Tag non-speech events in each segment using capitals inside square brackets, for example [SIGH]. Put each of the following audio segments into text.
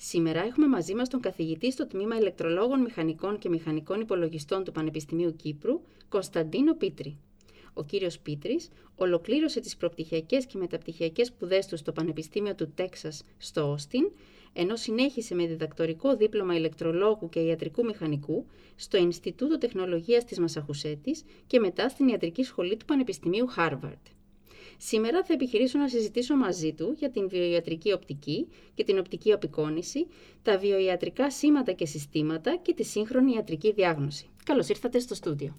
Σήμερα έχουμε μαζί μας τον καθηγητή στο Τμήμα Ηλεκτρολόγων Μηχανικών και Μηχανικών Υπολογιστών του Πανεπιστημίου Κύπρου, Κωνσταντίνο Πίτρη. Ο κύριος Πίτρης ολοκλήρωσε τις προπτυχιακές και μεταπτυχιακές σπουδές του στο Πανεπιστήμιο του Τέξας στο Όστιν, ενώ συνέχισε με διδακτορικό δίπλωμα ηλεκτρολόγου και ιατρικού μηχανικού στο Ινστιτούτο Τεχνολογίας της Μασαχουσέτης και μετά στην Ιατρική Σχολή του Πανεπιστημίου Χάρβαρτ. Σήμερα θα επιχειρήσω να συζητήσω μαζί του για την βιοιατρική οπτική και την οπτική απεικόνηση, τα βιοιατρικά σήματα και συστήματα και τη σύγχρονη ιατρική διάγνωση. Καλώς ήρθατε στο στούντιο.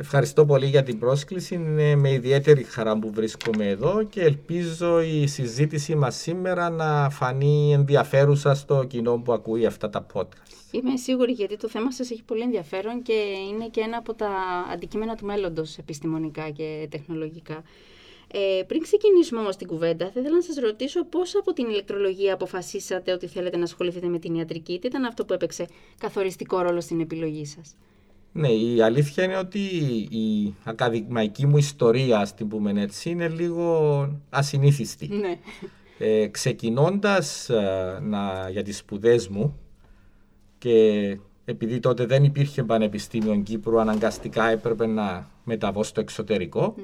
Ευχαριστώ πολύ για την πρόσκληση. Είναι με ιδιαίτερη χαρά που βρίσκομαι εδώ και ελπίζω η συζήτησή μας σήμερα να φανεί ενδιαφέρουσα στο κοινό που ακούει αυτά τα podcast. Είμαι σίγουρη γιατί το θέμα σας έχει πολύ ενδιαφέρον και είναι και ένα από τα αντικείμενα του μέλλοντος επιστημονικά και τεχνολογικά. Ε, πριν ξεκινήσουμε όμως την κουβέντα, θα ήθελα να σας ρωτήσω πώς από την ηλεκτρολογία αποφασίσατε ότι θέλετε να ασχοληθείτε με την ιατρική, τι ήταν αυτό που έπαιξε καθοριστικό ρόλο στην επιλογή σας; Ναι, η αλήθεια είναι ότι η ακαδημαϊκή μου ιστορία, ας την πούμε έτσι, είναι λίγο ασυνήθιστη. Ναι. Ε, ξεκινώντας ε, να, για τις σπουδές μου και επειδή τότε δεν υπήρχε πανεπιστήμιο Κύπρου, αναγκαστικά έπρεπε να μεταβώ στο εξωτερικό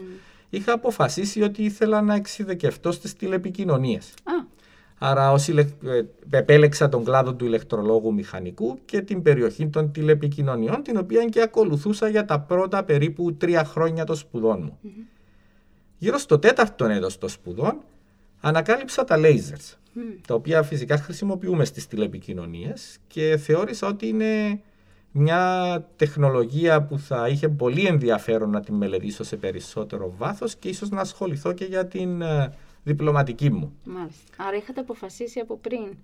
είχα αποφασίσει ότι ήθελα να εξειδικευτώ στις τηλεπικοινωνίες. Άρα ως ηλεκ... Ε, επέλεξα τον κλάδο του ηλεκτρολόγου μηχανικού και την περιοχή των τηλεπικοινωνιών, την οποία και ακολουθούσα για τα πρώτα περίπου τρία χρόνια των σπουδών μου. Γύρω στο τέταρτο έτος των σπουδών ανακάλυψα τα lasers, τα οποία φυσικά χρησιμοποιούμε στις τηλεπικοινωνίες και θεώρησα ότι είναι μια τεχνολογία που θα είχε πολύ ενδιαφέρον να την μελετήσω σε περισσότερο βάθος και ίσως να ασχοληθώ και για την ε, διπλωματική μου. Μάλιστα. Άρα είχατε αποφασίσει από πριν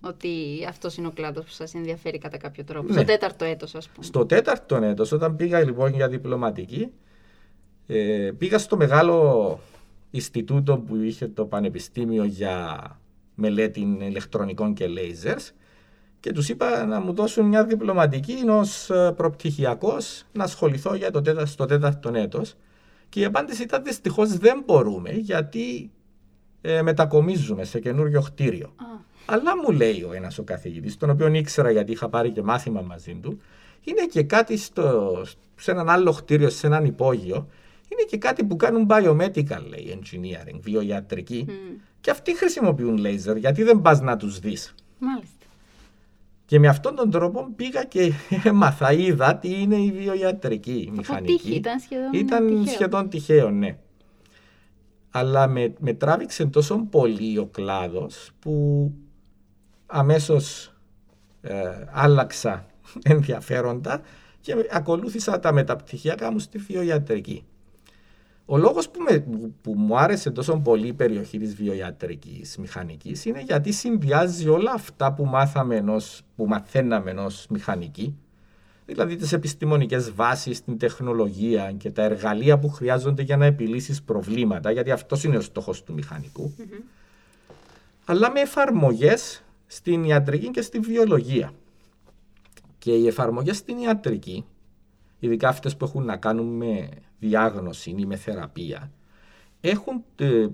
ότι αυτός είναι ο κλάδος που σας ενδιαφέρει κατά κάποιο τρόπο. Στο ναι. τέταρτο έτος, ας πούμε. Στο τέταρτο έτος, όταν πήγα λοιπόν για διπλωματική, ε, πήγα στο μεγάλο Ινστιτούτο που είχε το Πανεπιστήμιο για μελέτη ηλεκτρονικών και lasers και τους είπα να μου δώσουν μια διπλωματική ως ε, προπτυχιακός να ασχοληθώ για το τέταρτο, στο τέταρτο έτος και η απάντηση ήταν δυστυχώς δεν μπορούμε γιατί ε, μετακομίζουμε σε καινούριο κτίριο. Αλλά μου λέει ο ένας ο καθηγητής, τον οποίο ήξερα γιατί είχα πάρει και μάθημα μαζί του, είναι και κάτι στο, σε έναν άλλο κτίριο, σε έναν υπόγειο, είναι και κάτι που κάνουν biomedical, λέει, engineering, βιοιατρική. Και αυτοί χρησιμοποιούν laser, γιατί δεν πας να τους δεις. Μάλιστα. Και με αυτόν τον τρόπο πήγα και [LAUGHS] έμαθα, είδα τι είναι η βιοιατρική μηχανική. Τύχη, ήταν σχεδόν, ήταν τυχαίο. σχεδόν τυχαίο, ναι. Αλλά με, με τράβηξε τόσο πολύ ο κλάδος που αμέσως ε, άλλαξα [LAUGHS] ενδιαφέροντα και ακολούθησα τα μεταπτυχιακά μου στη βιοιατρική. Ο λόγος που, που μου άρεσε τόσο πολύ η περιοχή της βιοιατρικής μηχανικής είναι γιατί συνδυάζει όλα αυτά που μάθαμε ενός, που μαθαίναμε ενός μηχανική, δηλαδή τις επιστημονικές βάσεις, την τεχνολογία και τα εργαλεία που χρειάζονται για να επιλύσεις προβλήματα, γιατί αυτός είναι ο στόχος του μηχανικου αλλά με εφαρμογές στην ιατρική και στη βιολογία. Και οι εφαρμογές στην ιατρική, ειδικά αυτές που έχουν να κάνουν με διάγνωση ή με θεραπεία έχουν ε,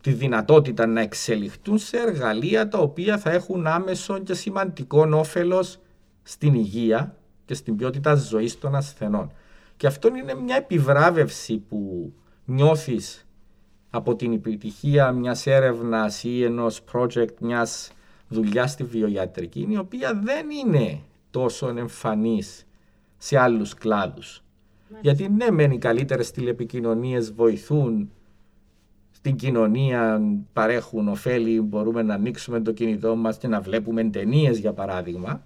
τη δυνατότητα να εξελιχθούν σε εργαλεία τα οποία θα έχουν άμεσο και σημαντικό όφελος στην υγεία και στην ποιότητα ζωής των ασθενών. Και αυτό είναι μια επιβράβευση που νιώθεις από την επιτυχία μιας έρευνας ή ενός project, μιας δουλειάς στη βιοιατρική, η οποία δεν είναι τόσο εμφανής σε άλλους κλάδους. Γιατί ναι, μεν οι καλύτερες τηλεπικοινωνίες βοηθούν στην κοινωνία, παρέχουν ωφέλη, μπορούμε να ανοίξουμε το κινητό μας και να βλέπουμε ταινίες για παραδειγμα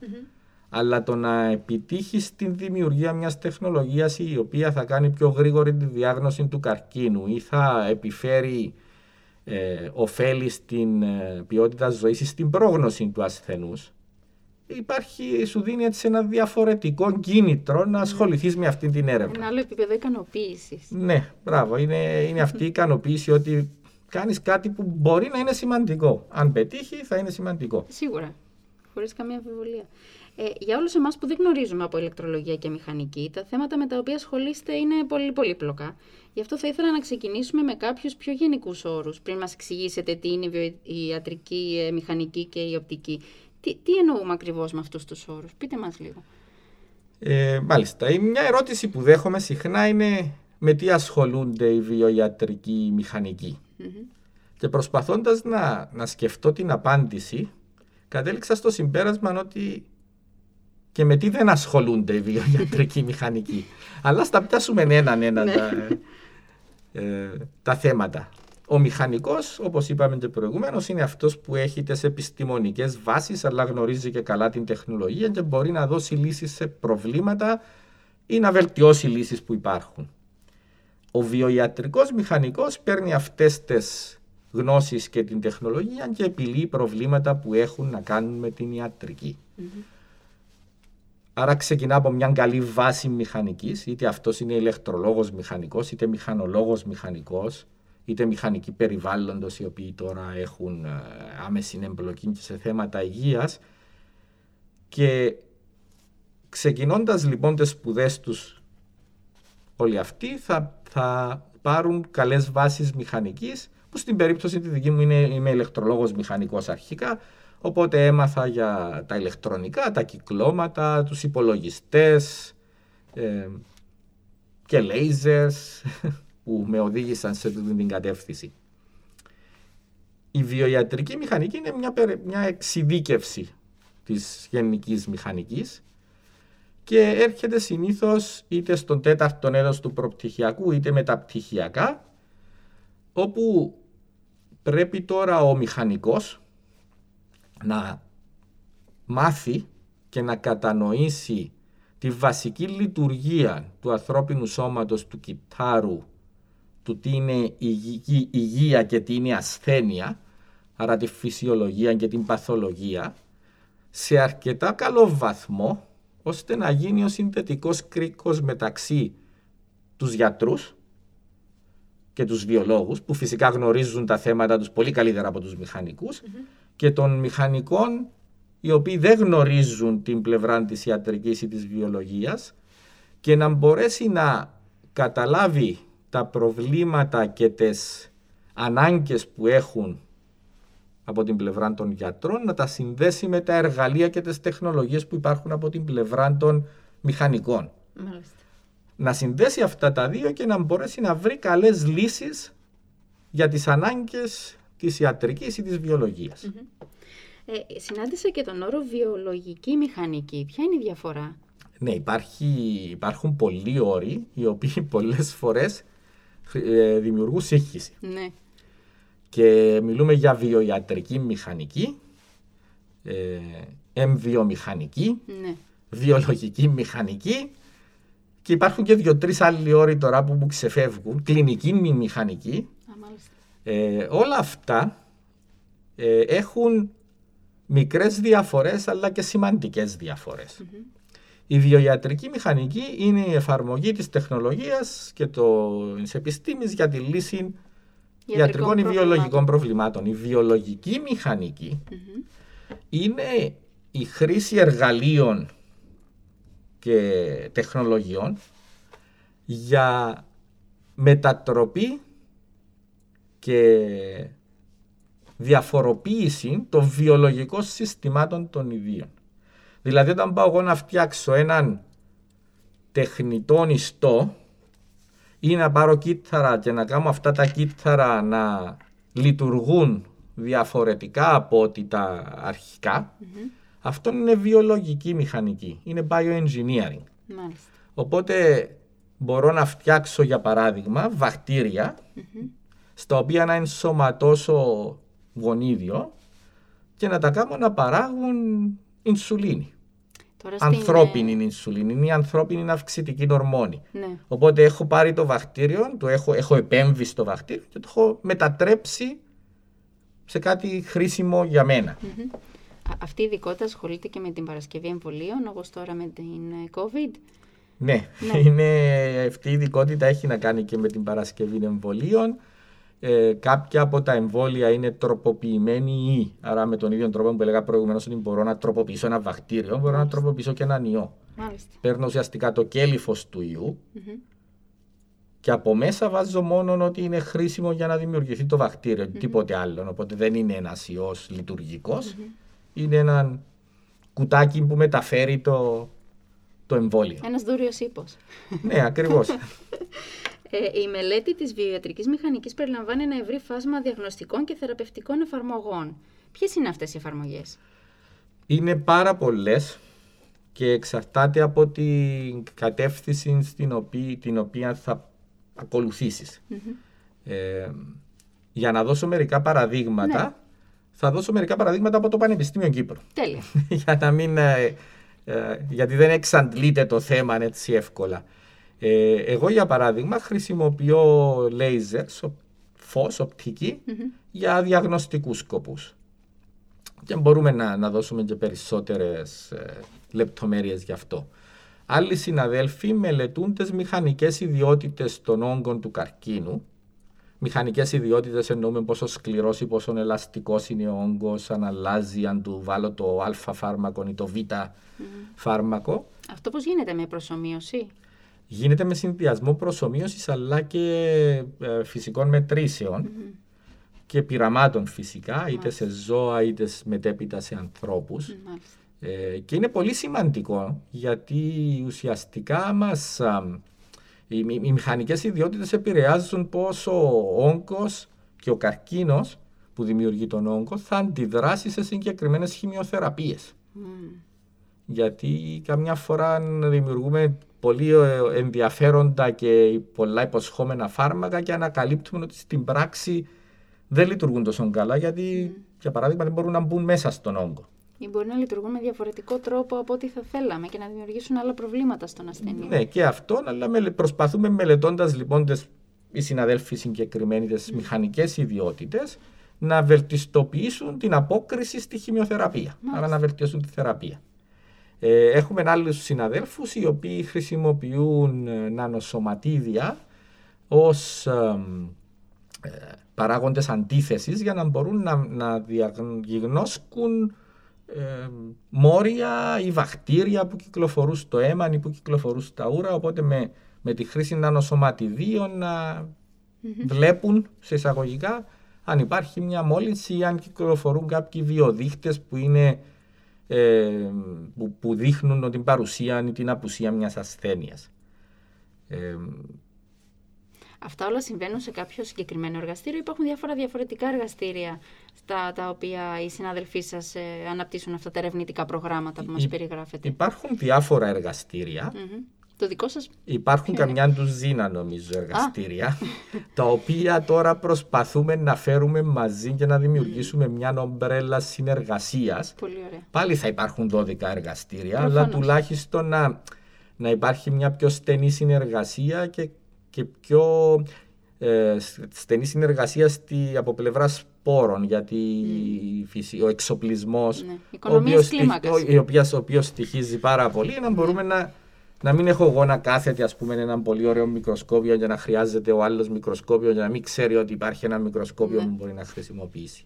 Αλλά το να επιτύχει την δημιουργία μιας τεχνολογίας η οποία θα κάνει πιο γρήγορη τη διάγνωση του καρκίνου ή θα επιφέρει ε, ωφέλη στην ε, ποιότητα ζωής ή στην πρόγνωση του ασθενούς, υπάρχει, σου δίνει έτσι ένα διαφορετικό κίνητρο να ασχοληθείς με αυτή την έρευνα. Ένα άλλο επίπεδο ικανοποίησης. Ναι, μπράβο. Είναι, είναι [LAUGHS] αυτή η ικανοποίηση ότι κάνεις κάτι που μπορεί να είναι σημαντικό. Αν πετύχει, θα είναι σημαντικό. Σίγουρα. Χωρίς καμία αμφιβολία. Ε, για όλους εμάς που δεν γνωρίζουμε από ηλεκτρολογία και μηχανική, τα θέματα με τα οποία ασχολείστε είναι πολύ πολύπλοκα. Γι' αυτό θα ήθελα να ξεκινήσουμε με κάποιους πιο γενικούς όρους, πριν μας εξηγήσετε τι είναι η ιατρική, η ε, μηχανική και η οπτική. Τι, τι εννοούμε ακριβώς με αυτούς τους όρους, πείτε μας λίγο. Ε, μάλιστα. Η μια ερώτηση που δέχομαι συχνά είναι με τι ασχολούνται οι βιοιατρικοί μηχανικοί; Και προσπαθώντας να, να σκεφτώ την απάντηση, κατέληξα στο συμπέρασμα ότι και με τι δεν ασχολούνται οι βιοιατρικοί μηχανικοί; [LAUGHS] Αλλά στα πιάσουμε έναν ένα ναι. τα, ε, τα θέματα. Ο μηχανικός, όπως είπαμε και προηγουμένως, είναι αυτός που έχει τις επιστημονικές βάσεις, αλλά γνωρίζει και καλά την τεχνολογία και μπορεί να δώσει λύσεις σε προβλήματα ή να βελτιώσει λύσεις που υπάρχουν. Ο βιοιατρικός μηχανικός παίρνει αυτές τις γνώσεις και την τεχνολογία και επιλύει προβλήματα που έχουν να κάνουν με την ιατρικη Άρα ξεκινά από μια καλή βάση μηχανικής, είτε αυτός είναι ηλεκτρολόγος μηχανικός, είτε μηχανολόγος μηχανικός, είτε μηχανικοί περιβάλλοντος οι οποίοι τώρα έχουν ε, άμεση εμπλοκή και σε θέματα υγείας. Και ξεκινώντας λοιπόν τις σπουδές τους όλοι αυτοί θα, θα πάρουν καλές βάσεις μηχανικής που στην περίπτωση τη δική μου είναι, είμαι ηλεκτρολόγος μηχανικός αρχικά οπότε έμαθα για τα ηλεκτρονικά, τα κυκλώματα, τους υπολογιστές ε, και lasers που με οδήγησαν σε αυτή την κατεύθυνση. Η βιοιατρική μηχανική είναι μια, μια εξειδίκευση της γενικής μηχανικής και έρχεται συνήθως είτε στον τέταρτο έτος του προπτυχιακού είτε μεταπτυχιακά όπου πρέπει τώρα ο μηχανικός να μάθει και να κατανοήσει τη βασική λειτουργία του ανθρώπινου σώματος του κυτάρου του τι είναι υγεία, υγεία και τι είναι ασθένεια άρα τη φυσιολογία και την παθολογία σε αρκετά καλό βαθμό ώστε να γίνει ο συνθετικός κρίκος μεταξύ τους γιατρούς και τους βιολόγους που φυσικά γνωρίζουν τα θέματα τους πολύ καλύτερα από τους μηχανικους και των μηχανικών οι οποίοι δεν γνωρίζουν την πλευρά της ιατρικής ή της βιολογίας και να μπορέσει να καταλάβει τα προβλήματα και τις ανάγκες που έχουν από την πλευρά των γιατρών να τα συνδέσει με τα εργαλεία και τις τεχνολογίες που υπάρχουν από την πλευρά των μηχανικών. Μάλιστα. Να συνδέσει αυτά τα δύο και να μπορέσει να βρει καλές λύσεις για τις ανάγκες της ιατρικής ή της βιολογίας. Mm-hmm. Ε, συνάντησα και τον όρο βιολογική μηχανική. Ποια είναι η διαφορά; Ναι, υπάρχει, υπάρχουν πολλοί όροι οι οποίοι [LAUGHS] πολλές φορές ε, δημιουργούν σύγχυση. Ναι και μιλούμε για βιοιατρική μηχανική, ε, εμβιομηχανική, ναι. βιολογική μηχανική και υπάρχουν και δύο-τρεις άλλοι όροι τώρα που μου ξεφεύγουν, κλινική μηχανική. ε, όλα αυτά ε, έχουν μικρές διαφορές αλλά και σημαντικές Η βιοιατρική μηχανική είναι η εφαρμογή της τεχνολογίας και της επιστήμης για τη λύση ιατρικών ή βιολογικών προβλημάτων. Η βιολογική είναι η χρήση εργαλείων και τεχνολογιών για μετατροπή και διαφοροποίηση των βιολογικών συστημάτων των ιδίων. Δηλαδή όταν πάω εγώ να φτιάξω έναν τεχνητό νηστό ή να πάρω κύτταρα και να κάνω αυτά τα κύτταρα να λειτουργούν διαφορετικά από ό,τι τα αρχικα αυτό είναι βιολογική μηχανική, είναι bioengineering. Οπότε μπορώ να φτιάξω για παράδειγμα στα οποία να ενσωματώσω γονίδιο και να τα κάνω να παράγουν ινσουλίνη. Τώρα ανθρώπινη είναι η ινσουλίνη, είναι η ανθρώπινη αυξητική ορμόνη. Ναι. Οπότε έχω πάρει το βακτήριο, το έχω, έχω επέμβει στο βακτήριο και το έχω μετατρέψει σε κάτι χρήσιμο για μένα. Αυτή η ειδικότητα ασχολείται και με την παρασκευή εμβολίων, όπως τώρα με την ε, COVID; Ναι, ναι. [LAUGHS] Είναι, αυτή η ειδικότητα έχει να κάνει και με την παρασκευή εμβολίων. Ε, κάποια από τα εμβόλια είναι τροποποιημένη ή, άρα με τον ίδιο τρόπο που έλεγα προηγουμένως ότι μπορώ να τροποποιήσω ένα βακτήριο, μπορώ να τροποποιήσω και έναν ιό. Μάλιστα. Παίρνω ουσιαστικά το κέλυφος του ιού και από μέσα βάζω μόνο ότι είναι χρήσιμο για να δημιουργηθεί το βακτήριο, τίποτε άλλο. Οπότε δεν είναι ένας ιός λειτουργικός. Είναι ένα κουτάκι που μεταφέρει το, το εμβόλιο. Ένας δούριος ύπος. ναι, ακριβώς. [LAUGHS] Ε, η μελέτη της βιοιατρικής μηχανικής περιλαμβάνει ένα ευρύ φάσμα διαγνωστικών και θεραπευτικών εφαρμογών. Ποιες είναι αυτές οι εφαρμογές; Είναι πάρα πολλές και εξαρτάται από την κατεύθυνση στην οποία, την οποία θα ακολουθησεις Ε, για να δώσω μερικά παραδείγματα, ναι. θα δώσω μερικά παραδείγματα από το Πανεπιστήμιο Κύπρου. Τέλεια. [LAUGHS] για να μην, ε, ε, γιατί δεν εξαντλείται το θέμα έτσι εύκολα. Ε, εγώ για παράδειγμα χρησιμοποιώ lasers, φως, για διαγνωστικούς σκοπούς. Και μπορούμε να, να δώσουμε και περισσότερες ε, λεπτομέρειες γι' αυτό. Άλλοι συναδέλφοι μελετούν τις μηχανικές ιδιότητες των όγκων του καρκίνου. Μηχανικές ιδιότητες εννοούμε πόσο σκληρός ή πόσο ελαστικός είναι ο όγκος, αν αλλάζει, αν του βάλω το α φάρμακο ή το β φάρμακο. Αυτό πώς γίνεται με προσωμείωση; Γίνεται με συνδυασμό προσωμείωσης αλλά και ε, φυσικών και πειραμάτων φυσικά, είτε σε ζώα είτε μετέπειτα σε ανθρώπους. Ε, και είναι πολύ σημαντικό γιατί ουσιαστικά μας, οι, οι μηχανικές ιδιότητες επηρεάζουν πόσο ο όγκος και ο καρκίνος που δημιουργεί τον όγκο θα αντιδράσει σε συγκεκριμένες χημειοθεραπείες. Γιατί καμιά φορά δημιουργούμε πολύ ε, ενδιαφέροντα και πολλά υποσχόμενα φάρμακα και ανακαλύπτουμε ότι στην πράξη δεν λειτουργούν τόσο καλά γιατί, για παράδειγμα, δεν μπορούν να μπουν μέσα στον όγκο. Ή μπορεί να λειτουργούν με διαφορετικό τρόπο από ό,τι θα θέλαμε και να δημιουργήσουν άλλα προβλήματα στον ασθενή. Ναι, και αυτό, αλλά προσπαθούμε μελετώντας λοιπόν τις, οι συναδέλφοι συγκεκριμένοι τι mm. μηχανικές ιδιότητες να βελτιστοποιήσουν την απόκριση στη χημειοθεραπεία. Άρα να βελτιώσουν τη θεραπεία. Ε, έχουμε άλλους συναδέλφους οι οποίοι χρησιμοποιούν ε, νανοσωματίδια ως ε, παράγοντες αντίθεσης για να μπορούν να, να διαγνώσκουν ε, μόρια ή βακτήρια που κυκλοφορούν στο αίμα ή που κυκλοφορούν στα ούρα. Οπότε με, με τη χρήση νανοσωματιδίων να βλέπουν σε εισαγωγικά αν υπάρχει μια μόλυνση ή αν κυκλοφορούν κάποιοι βιοδείχτες που είναι ε, που, που, δείχνουν την παρουσία ή την απουσία μιας ασθένειας. Ε, Αυτά όλα συμβαίνουν σε κάποιο συγκεκριμένο εργαστήριο. Υπάρχουν διάφορα διαφορετικά εργαστήρια στα τα οποία οι συναδελφοί σας ε, αναπτύσσουν αυτά τα ερευνητικά προγράμματα που μας περιγράφετε; Υπάρχουν διάφορα το δικό σας... Υπάρχουν καμιά ντουζίνα νομίζω εργαστήρια, τα οποία τώρα προσπαθούμε να φέρουμε μαζί για να δημιουργήσουμε μια ομπρέλα συνεργασίας. Πολύ ωραία. Πάλι θα υπάρχουν 12 εργαστήρια, αλλά τουλάχιστον να, να υπάρχει μια πιο στενή συνεργασία και, και πιο ε, στενή συνεργασία στη, από πλευράς σπόρων, γιατί mm. ο εξοπλισμός, ναι. ο οποίος στοιχίζει πάρα πολύ, να μπορούμε να να μην έχω εγώ να κάθεται ας πούμε ένα πολύ ωραίο μικροσκόπιο για να χρειάζεται ο άλλος μικροσκόπιο για να μην ξέρει ότι υπάρχει ένα μικροσκόπιο ναι. που μπορεί να χρησιμοποιήσει.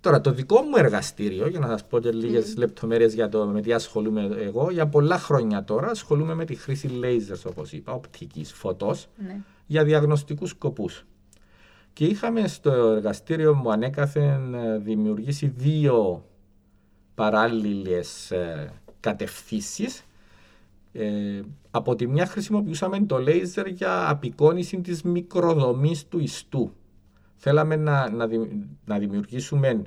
Τώρα το δικό μου εργαστήριο, για να σας πω και λίγες mm. λεπτομέρειες για το με τι ασχολούμαι εγώ, για πολλά χρόνια τώρα ασχολούμαι με τη χρήση lasers όπως είπα, οπτικής φωτός, ναι. για διαγνωστικούς σκοπούς. Και είχαμε στο εργαστήριο μου ανέκαθεν ε, δημιουργήσει δύο παράλληλες ε, κατευθύνσεις ε, από τη μια χρησιμοποιούσαμε το λέιζερ για απεικόνιση της μικροδομής του ιστού. Θέλαμε να, να, να δημιουργήσουμε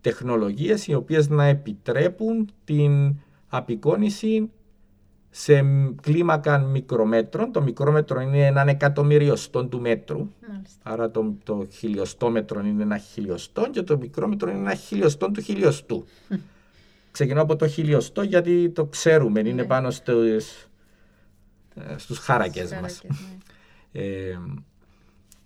τεχνολογίες οι οποίες να επιτρέπουν την απεικόνιση σε κλίμακα μικρομέτρων. Το μικρόμετρο είναι έναν εκατομμυριοστό του μέτρου. Άρα το, το χιλιοστόμετρο είναι ένα χιλιοστό και το μικρόμετρο είναι ένα χιλιοστό του χιλιοστού. Ξεκινώ από το χιλιοστό γιατί το ξέρουμε, είναι ναι. πάνω στους, ε, στους χάρακες μας. Ναι. [LAUGHS] Ε,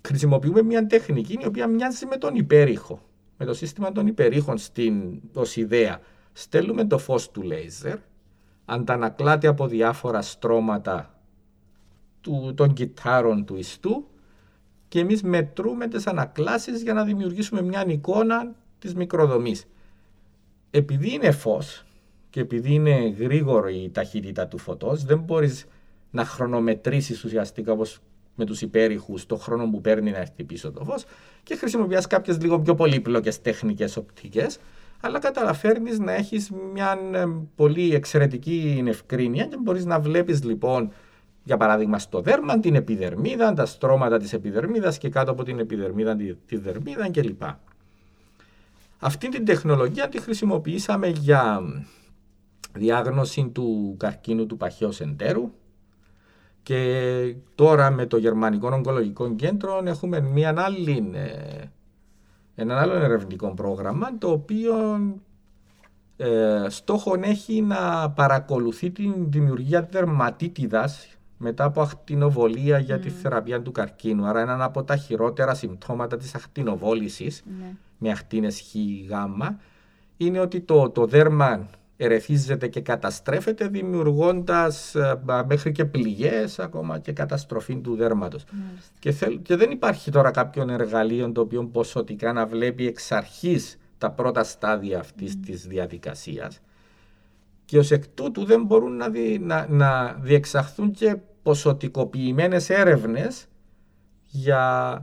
χρησιμοποιούμε μια τεχνική η οποία μοιάζει με τον υπέρηχο. με το σύστημα των υπερήχων στην, ως ιδέα. Στέλνουμε το φως του λέιζερ, αντανακλάται από διάφορα στρώματα του, των κυτάρων του ιστού και εμείς μετρούμε τις ανακλάσεις για να δημιουργήσουμε μια εικόνα της μικροδομής. Επειδή είναι φως και επειδή είναι γρήγορη η ταχύτητα του φωτός, δεν μπορείς να χρονομετρήσεις ουσιαστικά όπως με τους υπέρηχους το χρόνο που παίρνει να έρθει πίσω το φως και χρησιμοποιάς κάποιες λίγο πιο πολύπλοκες τεχνικές οπτικές αλλά καταφέρνεις να έχεις μια ε, πολύ εξαιρετική ευκρίνεια και μπορείς να βλέπεις λοιπόν για παράδειγμα στο δέρμα την επιδερμίδα, τα στρώματα της επιδερμίδας και κάτω από την επιδερμίδα τη δερμίδα κλπ. Αυτή την τεχνολογία τη χρησιμοποιήσαμε για διάγνωση του καρκίνου του παχαίου εντέρου και τώρα με το Γερμανικό Ογκολογικό Κέντρο έχουμε μια άλλη, ε, ένα άλλο ερευνητικό πρόγραμμα το οποίο ε, στόχο έχει να παρακολουθεί την δημιουργία δερματίτιδας μετά από ακτινοβολία για τη θεραπεία του καρκίνου. Άρα ένα από τα χειρότερα συμπτώματα της ακτινοβόλησης ναι. Με ακτίνες χ, γ, είναι ότι το, το δέρμα ερεθίζεται και καταστρέφεται δημιουργώντας ε, μέχρι και πληγές ακόμα και καταστροφή του δέρματος. Και, και δεν υπάρχει τώρα κάποιον εργαλείο το οποίο ποσοτικά να βλέπει εξ αρχής τα πρώτα στάδια αυτής mm. της διαδικασίας και ως εκ τούτου δεν μπορούν να, να, να διεξαχθούν και ποσοτικοποιημένες έρευνες για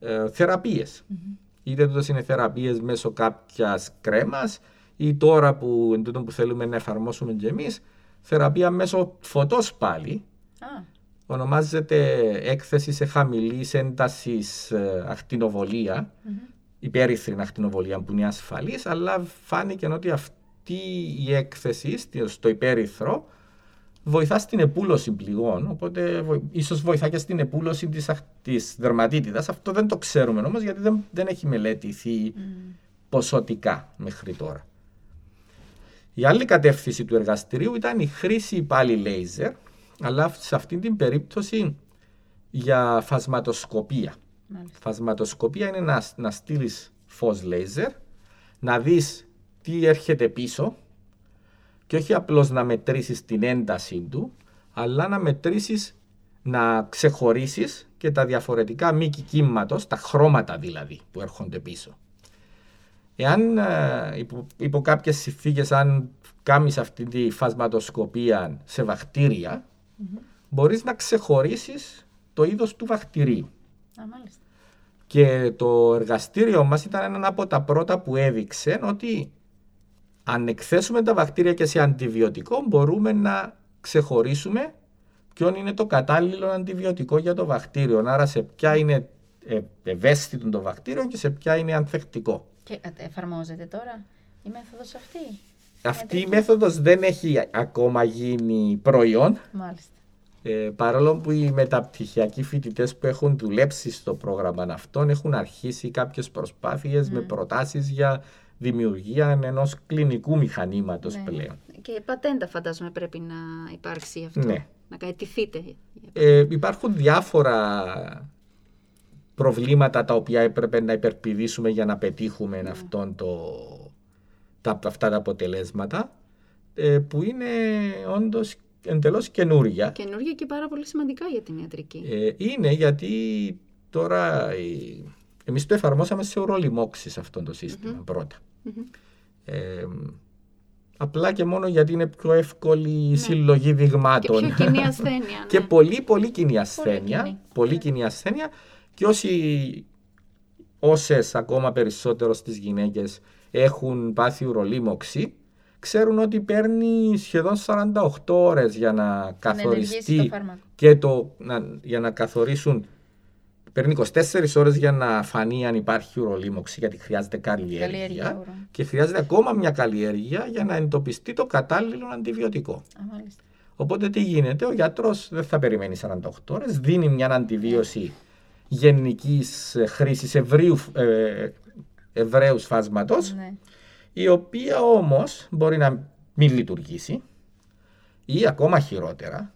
ε, θεραπειες mm-hmm. Είτε τούτο είναι θεραπείες μέσω κάποιας κρέμας ή τώρα που, εν που θέλουμε να εφαρμόσουμε και εμείς, θεραπεία μέσω φωτός πάλι. Ah. Ονομάζεται έκθεση σε χαμηλή έντασης ε, ακτινοβολία, mm-hmm. υπέρυθρη ακτινοβολία που είναι ασφαλής, αλλά φάνηκε ότι αυτή η έκθεση στο υπέρυθρο βοηθά στην επούλωση πληγών, οπότε ίσως βοηθά και στην επούλωση της, της δερματίτιδας. Αυτό δεν το ξέρουμε όμως γιατί δεν, δεν έχει μελετηθεί mm. ποσοτικά μέχρι τώρα. Η άλλη κατεύθυνση του εργαστηρίου ήταν η χρήση πάλι λέιζερ, αλλά σε αυτή την περίπτωση για φασματοσκοπία. Μάλιστα. Φασματοσκοπία είναι να, να στείλεις φως λέιζερ, να δεις τι έρχεται πίσω και όχι απλώς να μετρήσεις την ένταση του, αλλά να μετρήσεις, να ξεχωρίσεις και τα διαφορετικά μήκη κύματος, τα χρώματα δηλαδή που έρχονται πίσω. Εάν ε, υπό, υπό κάποιες συνθήκες, αν κάνεις αυτή τη φασματοσκοπία σε βακτήρια, mm-hmm. μπορείς να ξεχωρίσεις το είδος του βακτηρίου. Και το εργαστήριο μας ήταν ένα από τα πρώτα που έδειξε ότι αν εκθέσουμε τα βακτήρια και σε αντιβιωτικό μπορούμε να ξεχωρίσουμε ποιο είναι το κατάλληλο αντιβιωτικό για το βακτήριο. Άρα σε ποια είναι ε, ευαίσθητο το βακτήριο και σε ποια είναι ανθεκτικό. Και εφαρμόζεται τώρα η μέθοδος αυτή; Αυτή η μέθοδος δεν έχει ακόμα γίνει προϊόν. Μάλιστα. Ε, παρόλο που οι μεταπτυχιακοί φοιτητές που έχουν δουλέψει στο πρόγραμμα αυτών έχουν αρχίσει κάποιες προσπάθειες με προτάσεις για δημιουργία ενός κλινικού μηχανήματος ναι. πλέον. Και πατέντα φαντάζομαι πρέπει να υπάρξει αυτό. Ναι. Να καετηθείτε. Ε, υπάρχουν διάφορα προβλήματα τα οποία έπρεπε να υπερπηδήσουμε για να πετύχουμε ναι. αυτόν το, τα, αυτά τα αποτελέσματα ε, που είναι όντως εντελώς καινούργια. Καινούργια και πάρα πολύ σημαντικά για την ιατρική. Ε, είναι γιατί τώρα ε, εμείς το εφαρμόσαμε σε ορολιμόξεις αυτό το συστημα πρωτα Ε, απλά και μόνο γιατί είναι πιο εύκολη η ναι. συλλογή δειγμάτων. Και πιο κοινή ασθένεια. [LAUGHS] Ναι. και πολύ πολύ κοινή ασθένεια. Πολύ κοινή ασθένεια και όσοι, όσες ακόμα περισσότερο στις γυναίκες έχουν πάθει ουρολίμωξη, ξέρουν ότι παίρνει σχεδόν 48 ώρες για να καθοριστεί και το, για να καθορίσουν Παίρνει 24 ώρες για να φανεί αν υπάρχει ουρολίμωξη γιατί χρειάζεται καλλιέργεια, καλλιέργεια και χρειάζεται ακόμα μια καλλιέργεια για να εντοπιστεί το κατάλληλο αντιβιωτικό. Α, Οπότε τι γίνεται, ο γιατρός δεν θα περιμένει 48 ώρες, δίνει μια αντιβίωση γενικής χρήσης ευρείου, ε, ευρέου φάσματος, ναι. η οποία όμως μπορεί να μην λειτουργήσει ή ακόμα χειρότερα,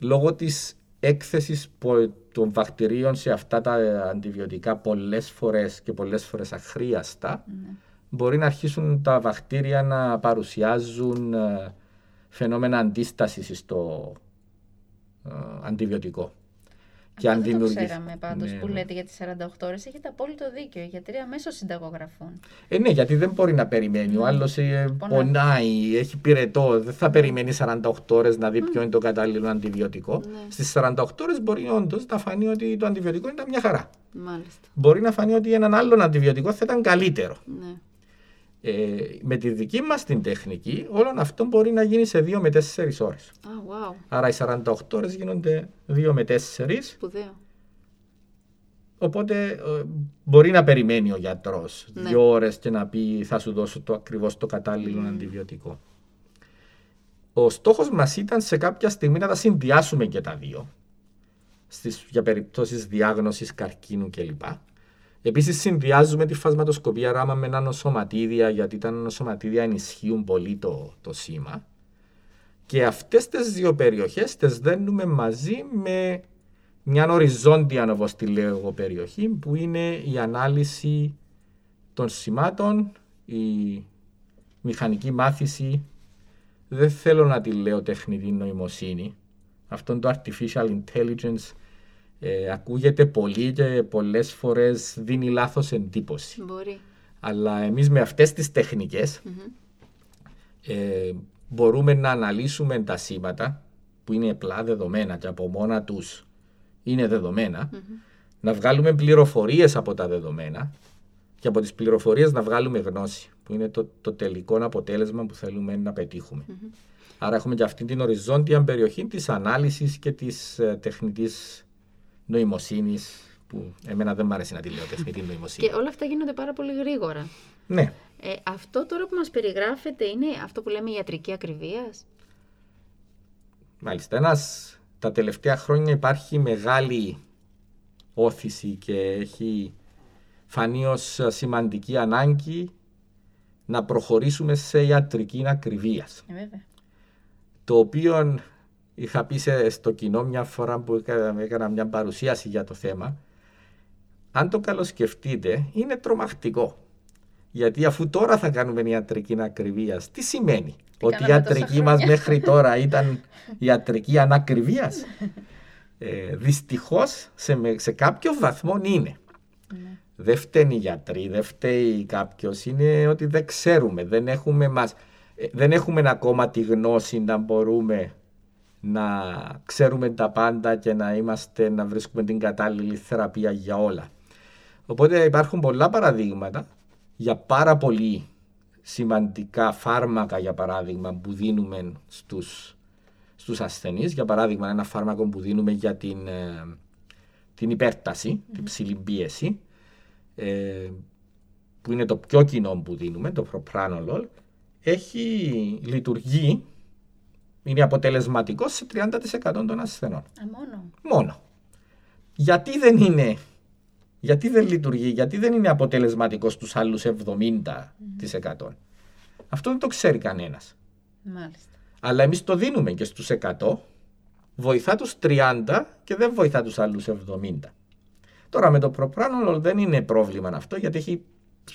λόγω της έκθεσης πο- των βακτηρίων σε αυτά τα αντιβιωτικά πολλές φορές και πολλές φορές αχρίαστα Ναι. μπορεί να αρχίσουν τα βακτήρια να παρουσιάζουν ε, φαινόμενα αντίστασης στο ε, αντιβιωτικό. Και αν δεν το δημιουργηθεί- ξέραμε πάντως Ναι, που ναι. λέτε για τις 48 ώρες, έχετε απόλυτο δίκιο. Οι γιατροί αμέσως συνταγογραφούν. Ε, ναι, γιατί δεν μπορεί να περιμένει. Ο Μμμ. άλλος Πονάει. πονάει, έχει πυρετό. Δεν θα περιμένει 48 ώρες να δει ποιο είναι το κατάλληλο αντιβιωτικό. Ναι. Στις 48 ώρες μπορεί όντως να φανεί ότι το αντιβιωτικό ήταν μια χαρά. Μάλιστα. Μπορεί να φανεί ότι έναν άλλον αντιβιωτικό θα ήταν καλύτερο. Ναι. Ε, με τη δική μας την τεχνική, όλο αυτό μπορεί να γίνει σε 2 με 4 ώρες. Α, wow. Άρα οι 48 ώρες γίνονται 2 με 4. Σπουδαίο. Οπότε ε, μπορεί να περιμένει ο γιατρός Ναι. δύο ώρες και να πει θα σου δώσω το ακριβώς το κατάλληλο Μμμ. αντιβιωτικό. Ο στόχος μας ήταν σε κάποια στιγμή να τα συνδυάσουμε και τα δύο στις, για περιπτώσεις διάγνωσης καρκίνου κλπ. Επίσης συνδυάζουμε τη φασματοσκοπία ράμα με νανοσωματίδια γιατί τα νανοσωματίδια ενισχύουν πολύ το, το σήμα και αυτές τις δύο περιοχές τις δένουμε μαζί με μια οριζόντια όπως τη λέω εγώ περιοχή που είναι η ανάλυση των σημάτων, η μηχανική μάθηση δεν θέλω να τη λέω τεχνητή νοημοσύνη. Αυτό το artificial intelligence ε, ακούγεται πολύ και πολλές φορές δίνει λάθος εντύπωση. Μπορεί. Αλλά εμείς με αυτές τις τεχνικές Μμμ. ε, μπορούμε να αναλύσουμε τα σήματα που είναι απλά δεδομένα και από μόνα τους είναι δεδομένα, Μμμ. να βγάλουμε πληροφορίες από τα δεδομένα και από τις πληροφορίες να βγάλουμε γνώση, που είναι το, το τελικό αποτέλεσμα που θέλουμε να πετύχουμε. Μμμ. Άρα έχουμε και αυτή την οριζόντια περιοχή της ανάλυσης και της ε, τεχνητής νοημοσύνης, που εμένα δεν μου αρέσει να τη λέω τεχνητή [LAUGHS] νοημοσύνη. Και όλα αυτά γίνονται πάρα πολύ γρήγορα. Ναι, Ε, αυτό τώρα που μας περιγράφεται είναι αυτό που λέμε ιατρική ακριβίας; Μάλιστα. Ένας, τα τελευταία χρόνια υπάρχει μεγάλη όθηση και έχει φανεί ως σημαντική ανάγκη να προχωρήσουμε σε ιατρική ακριβίας. Ε, βέβαια. Το οποίο είχα πει σε- στο κοινό μια φορά που έκανα, έκανα μια παρουσίαση για το θέμα. Αν το καλοσκεφτείτε, είναι τρομακτικό. Γιατί αφού τώρα θα κάνουμε ιατρική ακριβίας, τι σημαίνει; ότι η κάναμε τόσα ιατρική μας χρόνια. μέχρι τώρα ήταν ιατρική ανακριβίας; ε, δυστυχώς σε, με- σε κάποιο βαθμό είναι. Ναι. Δεν φταίνει οι γιατροί, δεν φταίει κάποιος. Είναι ότι δεν ξέρουμε. Δεν έχουμε, μας, ε, δεν έχουμε ακόμα τη γνώση να μπορούμε να ξέρουμε τα πάντα και να είμαστε, να βρίσκουμε την κατάλληλη θεραπεία για όλα. Οπότε υπάρχουν πολλά παραδείγματα για πάρα πολύ σημαντικά φάρμακα, για παράδειγμα, που δίνουμε στους, στους ασθενείς. Για παράδειγμα, ένα φάρμακο που δίνουμε για την, ε, την υπέρταση, την ψηλή πίεση, ε, που είναι το πιο κοινό που δίνουμε, το προπράνολολ, έχει λειτουργεί, είναι αποτελεσματικός σε 30% των ασθενών. Α, μόνο. Μόνο. Γιατί δεν είναι, γιατί δεν λειτουργεί, γιατί δεν είναι αποτελεσματικός στους άλλους 70%. Αυτό δεν το ξέρει κανένας. Μάλιστα. Αλλά εμείς το δίνουμε και στους 100, βοηθά τους 30 και δεν βοηθά τους άλλους 70. Τώρα με το προπράνολο δεν είναι πρόβλημα αυτό γιατί έχει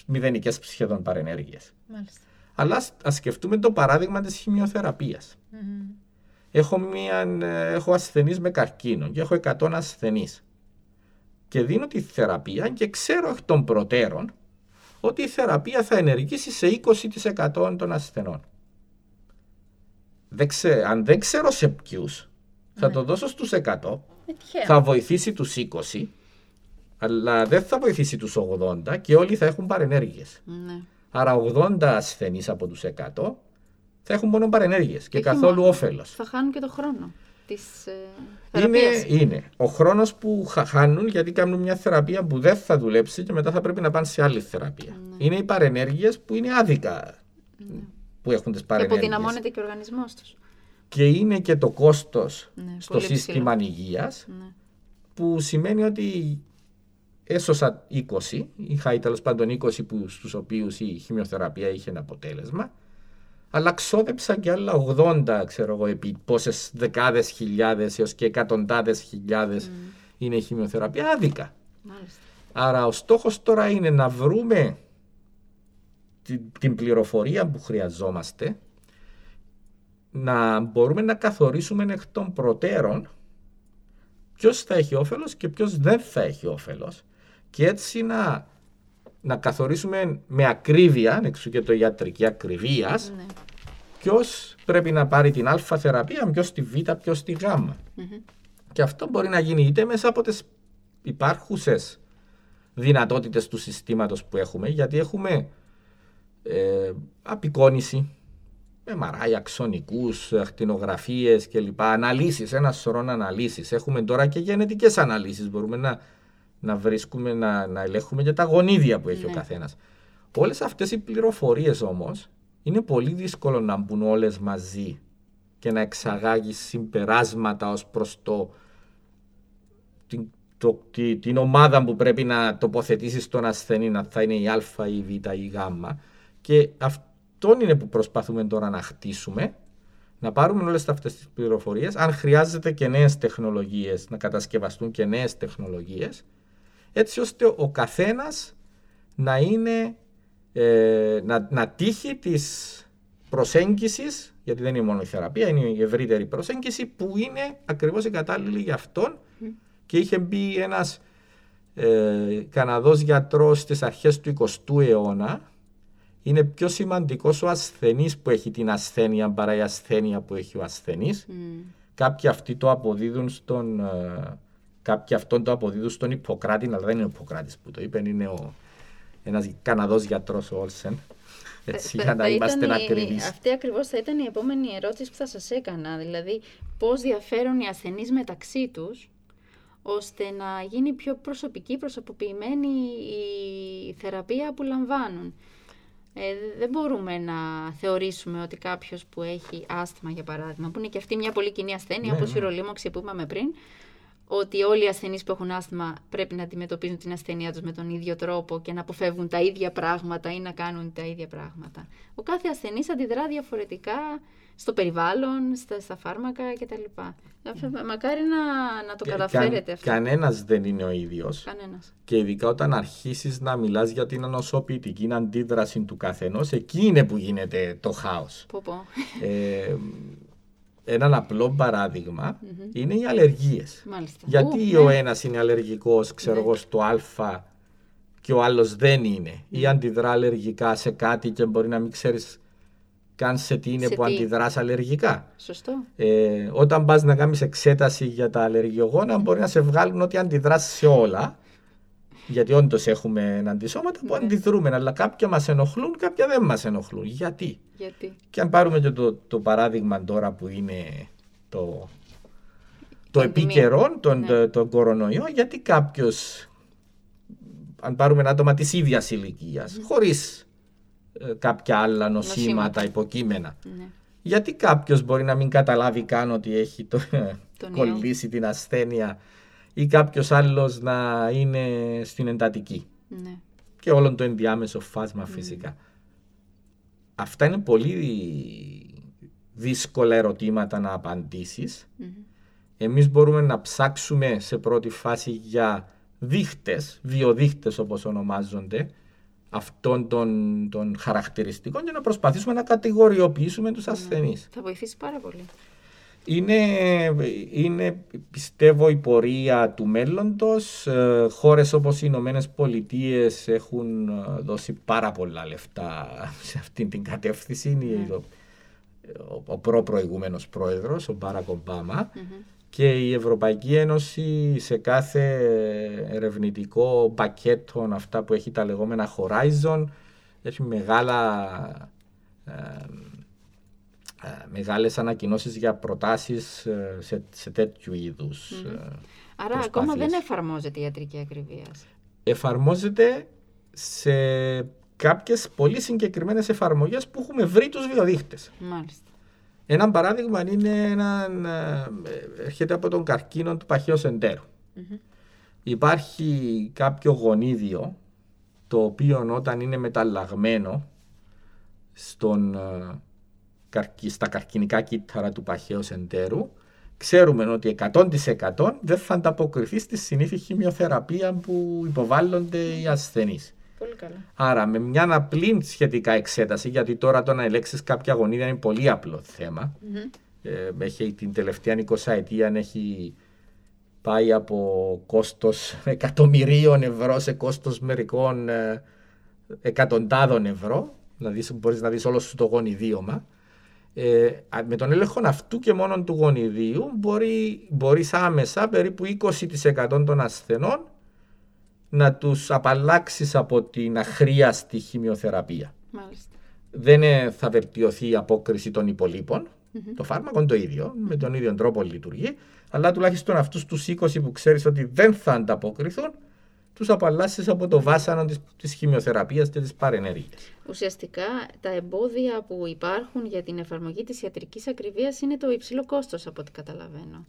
μηδενικές σχεδόν παρενέργειες. Μάλιστα. Αλλά ας, ας σκεφτούμε το παράδειγμα της χημειοθεραπείας. Μμμ. Έχω, μια, ε, έχω ασθενείς με καρκίνο και έχω 100 ασθενείς. Και δίνω τη θεραπεία και ξέρω εκ των προτέρων ότι η θεραπεία θα ενεργήσει σε 20% των ασθενών. Δεν ξέ, αν δεν ξέρω σε ποιους, θα Ναι. το δώσω στους 100, Ε, τυχαία. θα βοηθήσει τους 20, αλλά δεν θα βοηθήσει τους 80 και όλοι θα έχουν παρενέργειες. Ναι. Άρα 80 ασθενείς από τους 100 θα έχουν μόνο παρενέργειες και όχι καθόλου μόνο. όφελος. Θα χάνουν και το χρόνο της ε, Είναι, θεραπείας. είναι. Ο χρόνος που χα- χάνουν γιατί κάνουν μια θεραπεία που δεν θα δουλέψει και μετά θα πρέπει να πάνε σε άλλη θεραπεία. Ναι. Είναι οι παρενέργειες που είναι άδικα που έχουν τις Και παρενέργειες. αποδυναμώνεται και ο οργανισμός τους. Και είναι και το κόστος Ναι, στο πολύ σύστημα υγείας Ναι. που σημαίνει ότι έσωσα 20, είχα ή τέλος πάντων 20 που, στους οποίους η χημειοθεραπεία είχε ένα αποτέλεσμα, αλλά ξόδεψα και άλλα 80, ξέρω εγώ, επί πόσες δεκάδες χιλιάδες έως και εκατοντάδες χιλιάδες είναι η χημειοθεραπεία. Άδικα. Μάλιστα. Άρα ο στόχος τώρα είναι να βρούμε την, την πληροφορία που χρειαζόμαστε, να μπορούμε να καθορίσουμε εκ των προτέρων ποιος θα έχει όφελος και ποιος δεν θα έχει όφελος και έτσι να, να καθορίσουμε με ακρίβεια, εξού και το ιατρική ακριβία, Ναι. ποιος πρέπει να πάρει την α θεραπεία, ποιος τη β, ποιος τη γ. Μμμ. Και αυτό μπορεί να γίνει είτε μέσα από τις υπάρχουσες δυνατότητες του συστήματος που έχουμε, γιατί έχουμε ε, απεικόνηση, MRI, αξονικούς, ακτινογραφίες κλπ. Αναλύσεις, ένα σωρό αναλύσεις. Έχουμε τώρα και γενετικές αναλύσεις. Μπορούμε να, να βρίσκουμε, να, να ελέγχουμε και τα γονίδια που έχει ο Ναι. καθένας. Όλες αυτές οι πληροφορίες όμως είναι πολύ δύσκολο να μπουν όλες μαζί και να εξαγάγει συμπεράσματα ως προς το, την, το, τη- την ομάδα που πρέπει να τοποθετήσεις στον ασθενή να θα είναι η α, η β ή η γ και αυτό είναι που προσπαθούμε τώρα να χτίσουμε να πάρουμε όλες αυτές τις πληροφορίες αν χρειάζεται και νέες τεχνολογίες να κατασκευαστούν και νέες τεχνολογίες έτσι ώστε ο καθένας να είναι ε, να, να τύχει της προσέγγισης γιατί δεν είναι μόνο η θεραπεία, είναι η ευρύτερη προσέγγιση που είναι ακριβώς η κατάλληλη για αυτόν και είχε μπει ένας ε, Καναδός γιατρός στις αρχές του 20ου αιώνα είναι πιο σημαντικός ο ασθενής που έχει την ασθένεια παρά η ασθένεια που έχει ο ασθενής. Μμ. Κάποιοι αυτοί το αποδίδουν στον. ε, κάποιοι αυτόν το αποδίδουν στον Ιπποκράτη, αλλά δεν είναι ο Ιπποκράτης που το είπε, είναι ο, ένας Καναδός γιατρός ο Όλσεν. Έτσι, Θα- για να θα είμαστε ήταν η- ακριβείς. Αυτή ακριβώς θα ήταν η επόμενη ερώτηση που θα σας έκανα. Δηλαδή, πώς διαφέρουν οι ασθενείς μεταξύ τους, ώστε να γίνει πιο προσωπική, προσωποποιημένη η θεραπεία που λαμβάνουν. Ε, δεν μπορούμε να θεωρήσουμε ότι κάποιος που έχει άσθημα, για παράδειγμα, που είναι και αυτή μια πολύ κοινή ασθένεια, Ναι, όπως ναι. η ρολίμωξη που είπαμε πριν, ότι όλοι οι ασθενείς που έχουν άσθημα πρέπει να αντιμετωπίζουν την ασθένειά τους με τον ίδιο τρόπο και να αποφεύγουν τα ίδια πράγματα ή να κάνουν τα ίδια πράγματα. Ο κάθε ασθενής αντιδρά διαφορετικά στο περιβάλλον, στα, στα φάρμακα κτλ. Αυτό- Μακάρι να, να το Κα- καταφέρετε αυτό. Κανένας δεν είναι ο ίδιος. Κανένας. Και ειδικά όταν αρχίσεις να μιλάς για την ανοσοποιητική αντίδραση του καθενός, εκεί είναι που γίνεται το χάος. Πω, πω. Ε, ένα απλό παράδειγμα είναι οι αλλεργίες. Μάλιστα. Γιατί Ου, ο ναι. ένας είναι αλλεργικός, ξέρω Ναι. εγώ, στο α και ο άλλος δεν είναι. Ή αντιδρά αλλεργικά σε κάτι και μπορεί να μην ξέρεις καν σε τι είναι Σε που τι. αντιδράς αλλεργικά. Σωστό. Ε, όταν πας να κάνεις εξέταση για τα αλλεργιογόνα μπορεί να σε βγάλουν ότι αντιδράς σε όλα. Γιατί όντως έχουμε αντισώματα που Ναι. αντιδρούμε, αλλά κάποια μας ενοχλούν, κάποια δεν μας ενοχλούν. Γιατί; Γιατί; Και αν πάρουμε και το, το παράδειγμα τώρα που είναι το, το Πανδημία. επίκαιρο, τον, Ναι. το, τον κορονοϊό, γιατί κάποιος, αν πάρουμε ένα άτομα της ίδιας ηλικίας, χωρίς κάποια άλλα νοσήματα, Νοσήματα. υποκείμενα, Ναι. γιατί κάποιος μπορεί να μην καταλάβει καν ότι έχει το, Τον [LAUGHS] κολλήσει την ασθένεια ή κάποιος άλλος να είναι στην εντατική Ναι. και όλο το ενδιάμεσο φάσμα φυσικά. Αυτά είναι πολύ δύσκολα ερωτήματα να απαντήσεις. Μμμ. Εμείς μπορούμε να ψάξουμε σε πρώτη φάση για δείχτες, βιοδείχτες όπως ονομάζονται, αυτών των, των χαρακτηριστικών και να προσπαθήσουμε να κατηγοριοποιήσουμε τους ασθενείς. Θα βοηθήσει πάρα πολύ. Είναι, είναι πιστεύω η πορεία του μέλλοντος. Ε, χώρες όπως οι Ηνωμένες Πολιτείες έχουν ε, δώσει πάρα πολλά λεφτά σε αυτή την κατεύθυνση. Είναι ο, ο, ο προ-προηγούμενος πρόεδρος, ο Μπάρακ Ομπάμα. Μμμ. Και η Ευρωπαϊκή Ένωση σε κάθε ερευνητικό πακέτο, αυτά που έχει τα λεγόμενα Horizon, έχει μεγάλα, ε, ε, μεγάλες ανακοινώσεις για προτάσεις ε, σε, σε τέτοιου είδους ε, Άρα προσπάθειες. ακόμα δεν εφαρμόζεται η ιατρική ακριβίας. Εφαρμόζεται σε κάποιες πολύ συγκεκριμένες εφαρμογές που έχουμε βρει τους βιοδείχτες. Μάλιστα. Ένα παράδειγμα είναι ένα, ε, έρχεται από τον καρκίνο του παχαίου σεντέρου. Μμμ. Υπάρχει κάποιο γονίδιο το οποίο όταν είναι μεταλλαγμένο στον, ε, στα καρκινικά κύτταρα του παχαίους εντέρου, ξέρουμε ότι 100% δεν θα ανταποκριθεί στη συνήθη χημειοθεραπεία που υποβάλλονται οι ασθενείς. Πολύ καλά. Άρα με μια απλή σχετικά εξέταση, γιατί τώρα το να ελέγξεις κάποια γονίδια είναι πολύ απλό θέμα. Mm-hmm. Ε, έχει, την τελευταία 20 ετία έχει πάει από κόστος εκατομμυρίων ευρώ σε κόστος μερικών ε, εκατοντάδων ευρώ. Δηλαδή μπορείς να δεις όλο σου το γονιδίωμα. Ε, με τον έλεγχο αυτού και μόνο του γονιδίου μπορεί, μπορείς άμεσα περίπου 20% των ασθενών να τους απαλλάξεις από την αχρίαστη χημειοθεραπεία. Μάλιστα. Δεν θα βελτιωθεί η απόκριση των υπολείπων. Mm-hmm. Το φάρμακο είναι το ίδιο, με τον ίδιο τρόπο λειτουργεί, αλλά τουλάχιστον αυτούς τους 20 που ξέρεις ότι δεν θα ανταποκριθούν, τους απαλλάσσεις από το βάσανο της χημειοθεραπείας και της παρενέργειας. Ουσιαστικά τα εμπόδια που υπάρχουν για την εφαρμογή της ιατρικής ακριβίας είναι το υψηλό κόστος, από ό,τι καταλαβαίνω.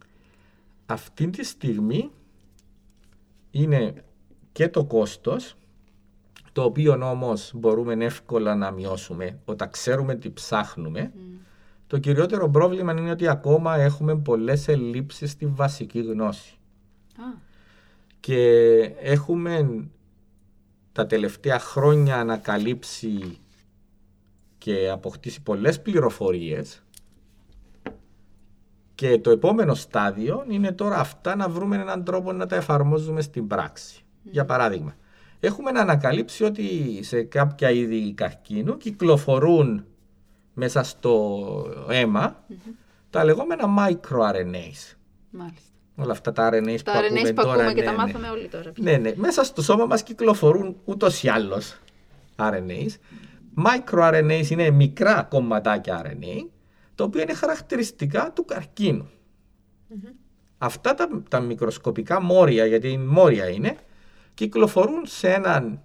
Αυτή τη στιγμή είναι και το κόστος, το οποίο όμως μπορούμε εύκολα να μειώσουμε όταν ξέρουμε τι ψάχνουμε. Το κυριότερο πρόβλημα είναι ότι ακόμα έχουμε πολλές ελλείψεις στη βασική γνώση. Και έχουμε τα τελευταία χρόνια ανακαλύψει και αποκτήσει πολλές πληροφορίες και το επόμενο στάδιο είναι τώρα αυτά να βρούμε έναν τρόπο να τα εφαρμόζουμε στην πράξη. Για παράδειγμα, έχουμε ανακαλύψει ότι σε κάποια είδη καρκίνου κυκλοφορούν μέσα στο αιμα τα λεγόμενα microRNAs. Μάλιστα. Όλα αυτά τα RNAs τα που RNAs ακούμε που τώρα. ακούμε και ναι, τα ναι. μάθαμε όλοι τώρα. Ναι, ναι. Μέσα στο σώμα μας κυκλοφορούν ούτως ή άλλως RNAs. MicroRNAs είναι μικρά κομματάκια RNA, τα οποία είναι χαρακτηριστικά του καρκίνου. Αυτά τα, τα μικροσκοπικά μόρια, γιατί μόρια είναι, κυκλοφορούν σε έναν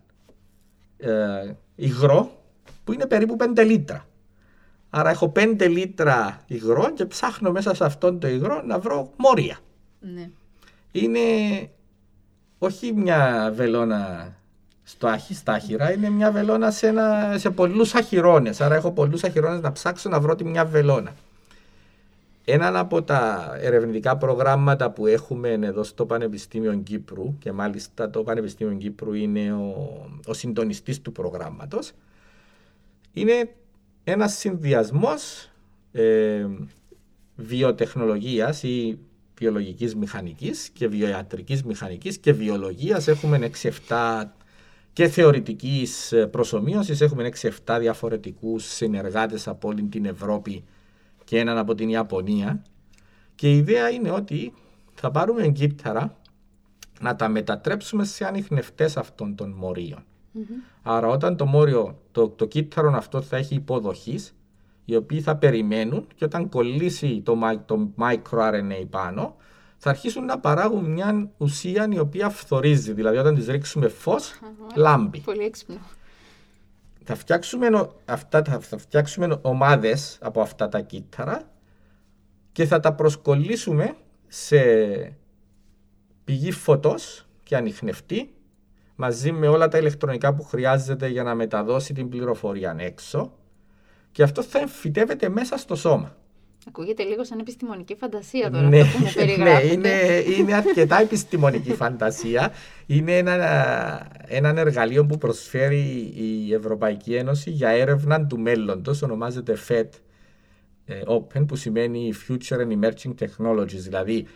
ε, υγρό που είναι περίπου 5 λίτρα. Άρα έχω 5 λίτρα υγρό και ψάχνω μέσα σε αυτόν το υγρό να βρω μόρια. Ναι. Είναι όχι μια βελόνα στο άχι, στα άχυρα, είναι μια βελόνα σε, ένα, σε πολλούς αχυρώνες. Άρα έχω πολλούς αχυρώνες να ψάξω να βρω τη μια βελόνα. Ένα από τα ερευνητικά προγράμματα που έχουμε εδώ στο Πανεπιστήμιο Κύπρου και μάλιστα το Πανεπιστήμιο Κύπρου είναι ο, ο συντονιστής του προγράμματος είναι ένας συνδυασμός ε, βιοτεχνολογίας ή βιολογικής μηχανικής και βιοιατρικής μηχανικής και βιολογίας. Έχουμε 6-7 και θεωρητικής προσωμείωσης, έχουμε 6-7 διαφορετικούς συνεργάτες από όλη την Ευρώπη και έναν από την Ιαπωνία. Και η ιδέα είναι ότι θα πάρουμε εγκύπταρα να τα μετατρέψουμε σε ανιχνευτές αυτών των μορίων. Άρα όταν το μόριο, το, το κύτταρο αυτό θα έχει υποδοχής, οι οποίοι θα περιμένουν και όταν κολλήσει το, το microRNA πάνω, θα αρχίσουν να παράγουν μια ουσία η οποία φθορίζει. Δηλαδή όταν τις ρίξουμε φως, λάμπει. Πολύ έξυπνο. Θα φτιάξουμε, αυτά, θα φτιάξουμε ομάδες από αυτά τα κύτταρα και θα τα προσκολλήσουμε σε πηγή φωτός και ανιχνευτή μαζί με όλα τα ηλεκτρονικά που χρειάζεται για να μεταδώσει την πληροφορία έξω και αυτό θα εμφυτεύεται μέσα στο σώμα. Ακούγεται λίγο σαν επιστημονική φαντασία τώρα ναι, αυτό που μου [LAUGHS] περιγράφετε. Ναι, είναι, είναι αρκετά επιστημονική φαντασία. Είναι ένα, ένα εργαλείο που προσφέρει η Ευρωπαϊκή Ένωση για έρευνα του μέλλοντος. Ονομάζεται FED ε, Open που σημαίνει Future and Emerging Technologies, δηλαδή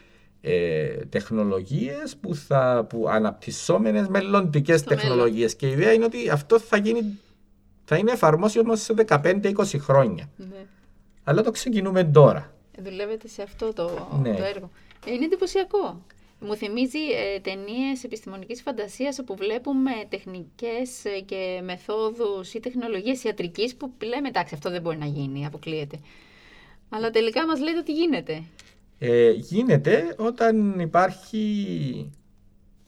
ε, τεχνολογίες που, θα, που αναπτυσσόμενες μελλοντικές τεχνολογίες. Και η ιδέα είναι ότι αυτό θα, γίνει, θα είναι εφαρμόσιμο σε 15-20 χρόνια. Ναι. Αλλά το ξεκινούμε τώρα. Δουλεύετε σε αυτό το, Ναι. το έργο. Ε, Είναι εντυπωσιακό. Μου θυμίζει ε, ταινίες επιστημονικής φαντασίας όπου βλέπουμε τεχνικές και μεθόδους ή τεχνολογίες ιατρικής που λέμε εντάξει, αυτό δεν μπορεί να γίνει, αποκλείεται. Αλλά τελικά μας λέτε ότι γίνεται. Ε, γίνεται όταν υπάρχει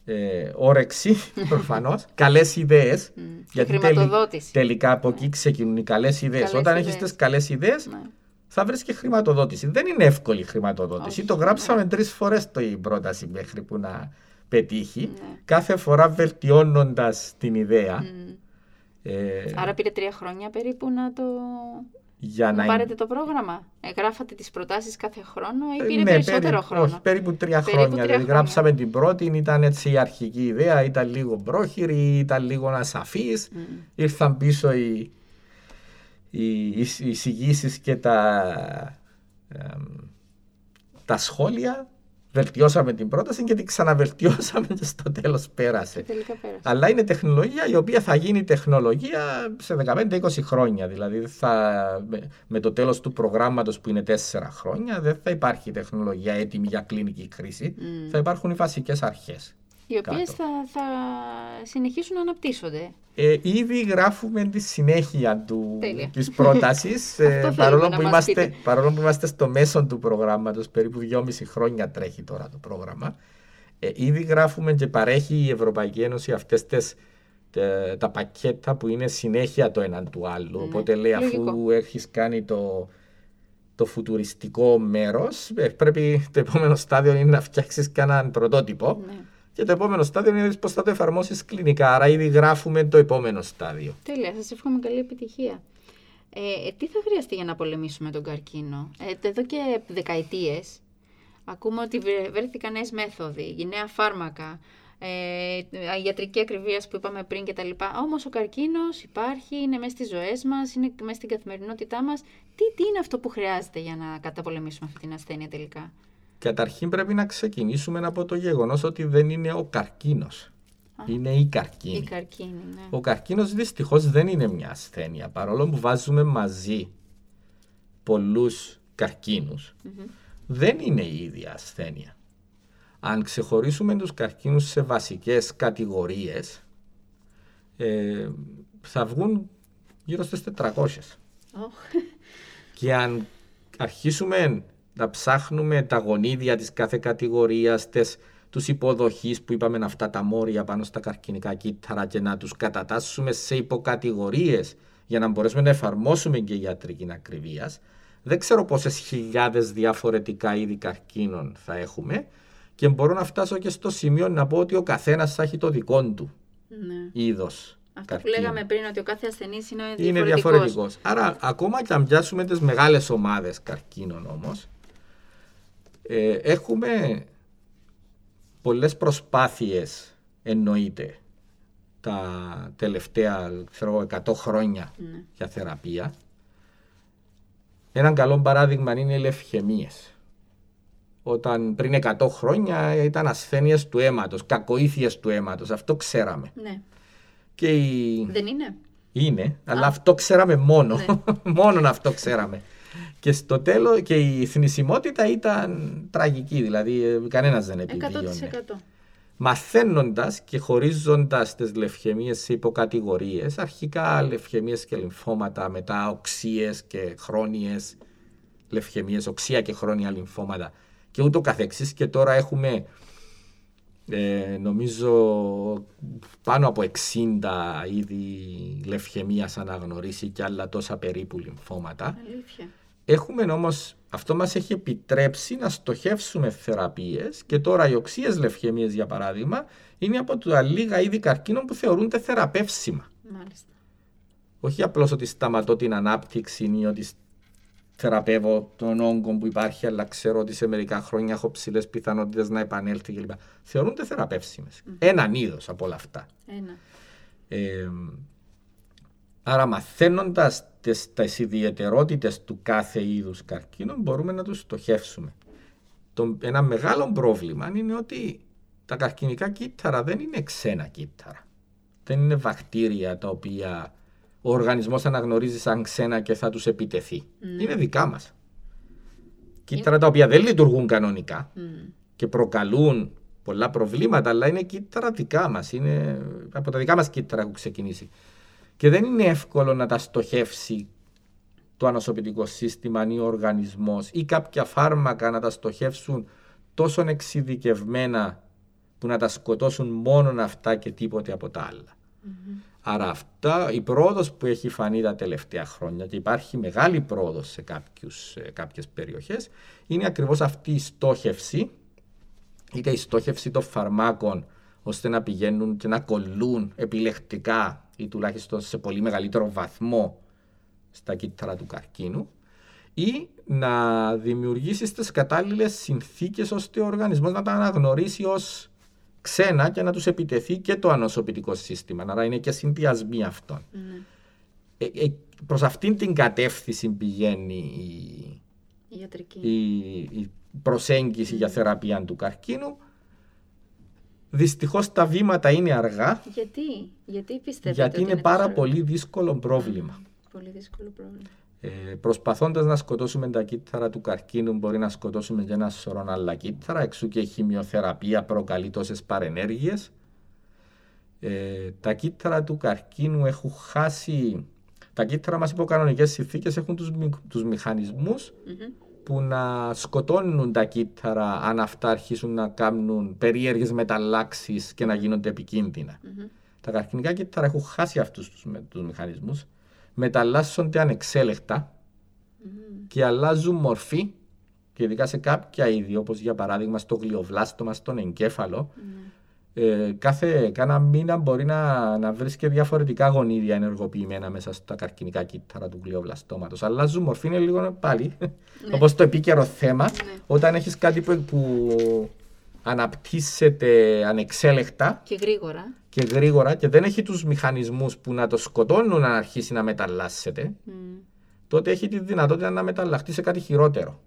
ε, όρεξη, [LAUGHS] προφανώς, καλές ιδέες. Και χρηματοδότηση. τελικά από εκεί ξεκινούν οι καλές ιδέες. Καλές Όταν ιδέες. έχει τις καλές ιδέες, Ναι. θα βρεις και χρηματοδότηση. Δεν είναι εύκολη η χρηματοδότηση. Όχι, το γράψαμε τρεις φορές η πρόταση μέχρι που να πετύχει. Ναι. Κάθε φορά βελτιώνοντας την ιδέα. Μμ. Ε, Άρα πήρε τρία χρόνια περίπου να το για να... να... πάρετε το πρόγραμμα. Ε, γράφατε τις προτάσεις κάθε χρόνο ή Ε, πήρε ναι, περισσότερο περίπου- χρόνο; Όχι, περίπου τρία Περίπου χρόνια. τρία δηλαδή, χρόνια. γράψαμε την πρώτη, ήταν έτσι η αρχική ιδέα, ήταν λίγο πρόχειρη, ήταν λίγο ασαφής. Μμ. Ήρθαν πίσω οι, οι, οι εισηγήσεις και τα, εμ, τα σχόλια. Βελτιώσαμε την πρόταση και την ξαναβελτιώσαμε και στο τέλος πέρασε. Και τελικά πέρασε. Αλλά είναι τεχνολογία η οποία θα γίνει τεχνολογία σε 15-20 χρόνια. Δηλαδή δεν θα, με, με το τέλος του προγράμματος που είναι 4 χρόνια δεν θα υπάρχει τεχνολογία έτοιμη για κλινική χρήση. Μμ. Θα υπάρχουν οι βασικές αρχές. Οι οποίες κάτω. θα, θα συνεχίσουν να αναπτύσσονται. Ε, ήδη γράφουμε τη συνέχεια του, Τέλεια. της πρότασης [LAUGHS] ε, θέλουμε παρόλο, να που μας είμαστε, πείτε. παρόλο που είμαστε στο μέσο του προγράμματος περίπου 2,5 χρόνια τρέχει τώρα το πρόγραμμα ε, ήδη γράφουμε και παρέχει η Ευρωπαϊκή Ένωση αυτές τις, τε- τα πακέτα που είναι συνέχεια το έναν του άλλου Ναι, οπότε λέει αφού λογικό. έχεις κάνει το, το φουτουριστικό μέρος ε, πρέπει το επόμενο στάδιο είναι να φτιάξεις κανέναν πρωτότυπο Ναι. Και το επόμενο στάδιο είναι πώς θα το εφαρμόσεις κλινικά. Άρα ήδη γράφουμε το επόμενο στάδιο. Τέλεια, σας εύχομαι καλή επιτυχία. Ε, ε, τι θα χρειαστεί για να πολεμήσουμε τον καρκίνο; Ε, εδώ και δεκαετίες ακούμε ότι βρε- βρέθηκαν νέες μέθοδοι, οι νέα φάρμακα, ε, η ιατρική ακριβία που είπαμε πριν κτλ. Όμως ο καρκίνος υπάρχει, είναι μέσα στις ζωές μας, είναι μέσα στην καθημερινότητά μας. Τι, τι είναι αυτό που χρειάζεται για να καταπολεμήσουμε αυτή την ασθένεια τελικά; Καταρχήν πρέπει να ξεκινήσουμε από το γεγονός ότι δεν είναι ο καρκίνος. Α. Είναι η καρκίνη. Η καρκίνη, ναι. Ο καρκίνος δυστυχώς δεν είναι μια ασθένεια. Παρόλο που βάζουμε μαζί πολλούς καρκίνους, Μμμ. δεν είναι η ίδια ασθένεια. Αν ξεχωρίσουμε τους καρκίνους σε βασικές κατηγορίες, ε, θα βγουν γύρω στις 400. Οχ. Και αν αρχίσουμε να ψάχνουμε τα γονίδια της κάθε κατηγορίας, τις, τους υποδοχείς που είπαμε αυτά τα μόρια πάνω στα καρκινικά κύτταρα και να τους κατατάσσουμε σε υποκατηγορίες για να μπορέσουμε να εφαρμόσουμε και ιατρική ακριβίας, δεν ξέρω πόσες χιλιάδες διαφορετικά είδη καρκίνων θα έχουμε και μπορώ να φτάσω και στο σημείο να πω ότι ο καθένας θα έχει το δικό του Ναι. είδος Αυτό που καρκίνου. λέγαμε πριν, ότι ο κάθε ασθενής είναι διαφορετικός. Είναι διαφορετικός. Άρα, ακόμα και αν πιάσουμε τις μεγάλες ομάδες καρκίνων όμως, ε, έχουμε πολλές προσπάθειες εννοείται τα τελευταία ξέρω, εγώ, 100 χρόνια Ναι. για θεραπεία. Ένα καλό παράδειγμα είναι οι λευχαιμίες. Όταν πριν 100 χρόνια ήταν ασθένειες του αίματος, κακοήθειες του αίματος. Αυτό ξέραμε. ναι. Και η... Δεν είναι; Είναι, αλλά αυτό ξέραμε μόνο. Ναι. [LAUGHS] Μόνον αυτό ξέραμε. Και στο τέλος και η θνησιμότητα ήταν τραγική, δηλαδή ε, κανένας δεν επιβίωνε. 100%. Μαθαίνοντας και χωρίζοντας τις λευχαιμίες σε υποκατηγορίες, αρχικά λευχαιμίες και λυμφώματα, μετά οξίες και χρόνιες λευχαιμίες, οξία και χρόνια λυμφώματα και ούτω καθεξής. Και τώρα έχουμε ε, νομίζω πάνω από 60 είδη λευχαιμίας αναγνωρίσει και άλλα τόσα περίπου λυμφώματα. Αλήθεια. Έχουμε όμως, αυτό μας έχει επιτρέψει να στοχεύσουμε θεραπείες και τώρα οι οξύες λευχαιμίες για παράδειγμα είναι από τα λίγα είδη καρκίνων που θεωρούνται θεραπεύσιμα. Μάλιστα. Όχι απλώς ότι σταματώ την ανάπτυξη ή ότι θεραπεύω τον όγκο που υπάρχει, αλλά ξέρω ότι σε μερικά χρόνια έχω ψηλές πιθανότητες να επανέλθει κλπ. Θεωρούνται θεραπεύσιμες. Έναν είδος από όλα αυτά. Ένα. Ε, άρα μαθαίνοντας τις ιδιαιτερότητες του κάθε είδους καρκίνου μπορούμε να τους στοχεύσουμε. Το, ένα μεγάλο πρόβλημα είναι ότι τα καρκινικά κύτταρα δεν είναι ξένα κύτταρα. Δεν είναι βακτήρια τα οποία ο οργανισμός αναγνωρίζει σαν ξένα και θα τους επιτεθεί. Ναι. Είναι δικά μας. Κύτταρα τα οποία δεν λειτουργούν κανονικά Μμ. και προκαλούν πολλά προβλήματα, αλλά είναι κύτταρα δικά μας. Είναι από τα δικά μας κύτταρα έχουν ξεκινήσει. Και δεν είναι εύκολο να τα στοχεύσει το ανοσοποιητικό σύστημα ή ο οργανισμός ή κάποια φάρμακα να τα στοχεύσουν τόσο εξειδικευμένα που να τα σκοτώσουν μόνο αυτά και τίποτε από τα άλλα. Άρα αυτά, η πρόοδος που έχει φανεί τα τελευταία χρόνια και υπάρχει μεγάλη πρόοδος σε κάποιους, σε κάποιες περιοχές είναι ακριβώς αυτή η στόχευση είτε η στόχευση των φαρμάκων ώστε να πηγαίνουν και να κολλούν επιλεκτικά ή τουλάχιστον σε πολύ μεγαλύτερο βαθμό στα κύτταρα του καρκίνου ή να δημιουργήσει τις κατάλληλες συνθήκες ώστε ο οργανισμός να τα αναγνωρίσει ως ξένα και να τους επιτεθεί και το ανοσοποιητικό σύστημα. Άρα είναι και συνδυασμοί αυτών. Mm. Ε, ε, Προς αυτήν την κατεύθυνση πηγαίνει η, η, η προσέγγιση για θεραπεία του καρκίνου. Δυστυχώς τα βήματα είναι αργά. Γιατί, γιατί πιστεύετε Γιατί είναι, είναι πάρα πολύ δύσκολο πρόβλημα. Πολύ δύσκολο πρόβλημα. Ε, προσπαθώντας να σκοτώσουμε τα κύτταρα του καρκίνου μπορεί να σκοτώσουμε και ένα σωρό άλλα κύτταρα εξού και η χημειοθεραπεία προκαλεί τόσες παρενέργειες ε, τα κύτταρα του καρκίνου έχουν χάσει τα κύτταρα μας υπό κανονικές συνθήκες έχουν τους, τους μηχανισμούς που να σκοτώνουν τα κύτταρα αν αυτά αρχίσουν να κάνουν περίεργες μεταλλάξεις και να γίνονται επικίνδυνα. Τα καρκινικά κύτταρα έχουν χάσει αυτούς τους, τους μηχανισμούς μεταλλάσσονται ανεξέλεκτα mm. και αλλάζουν μορφή και ειδικά σε κάποια είδη, όπως για παράδειγμα στο γλιοβλάστομα, στον εγκέφαλο, mm. Ε, κάθε κάνα μήνα μπορεί να, να βρεις και διαφορετικά γονίδια ενεργοποιημένα μέσα στα καρκινικά κύτταρα του γλιοβλαστόματος. Αλλάζουν μορφή, είναι λίγο πάλι, ναι. όπως το επίκαιρο θέμα, ναι. όταν έχεις κάτι που, που αναπτύσσεται ανεξέλεκτα και γρήγορα και γρήγορα και δεν έχει τους μηχανισμούς που να το σκοτώνουν να αρχίσει να μεταλλάσσεται, mm. τότε έχει τη δυνατότητα να μεταλλαχτεί σε κάτι χειρότερο.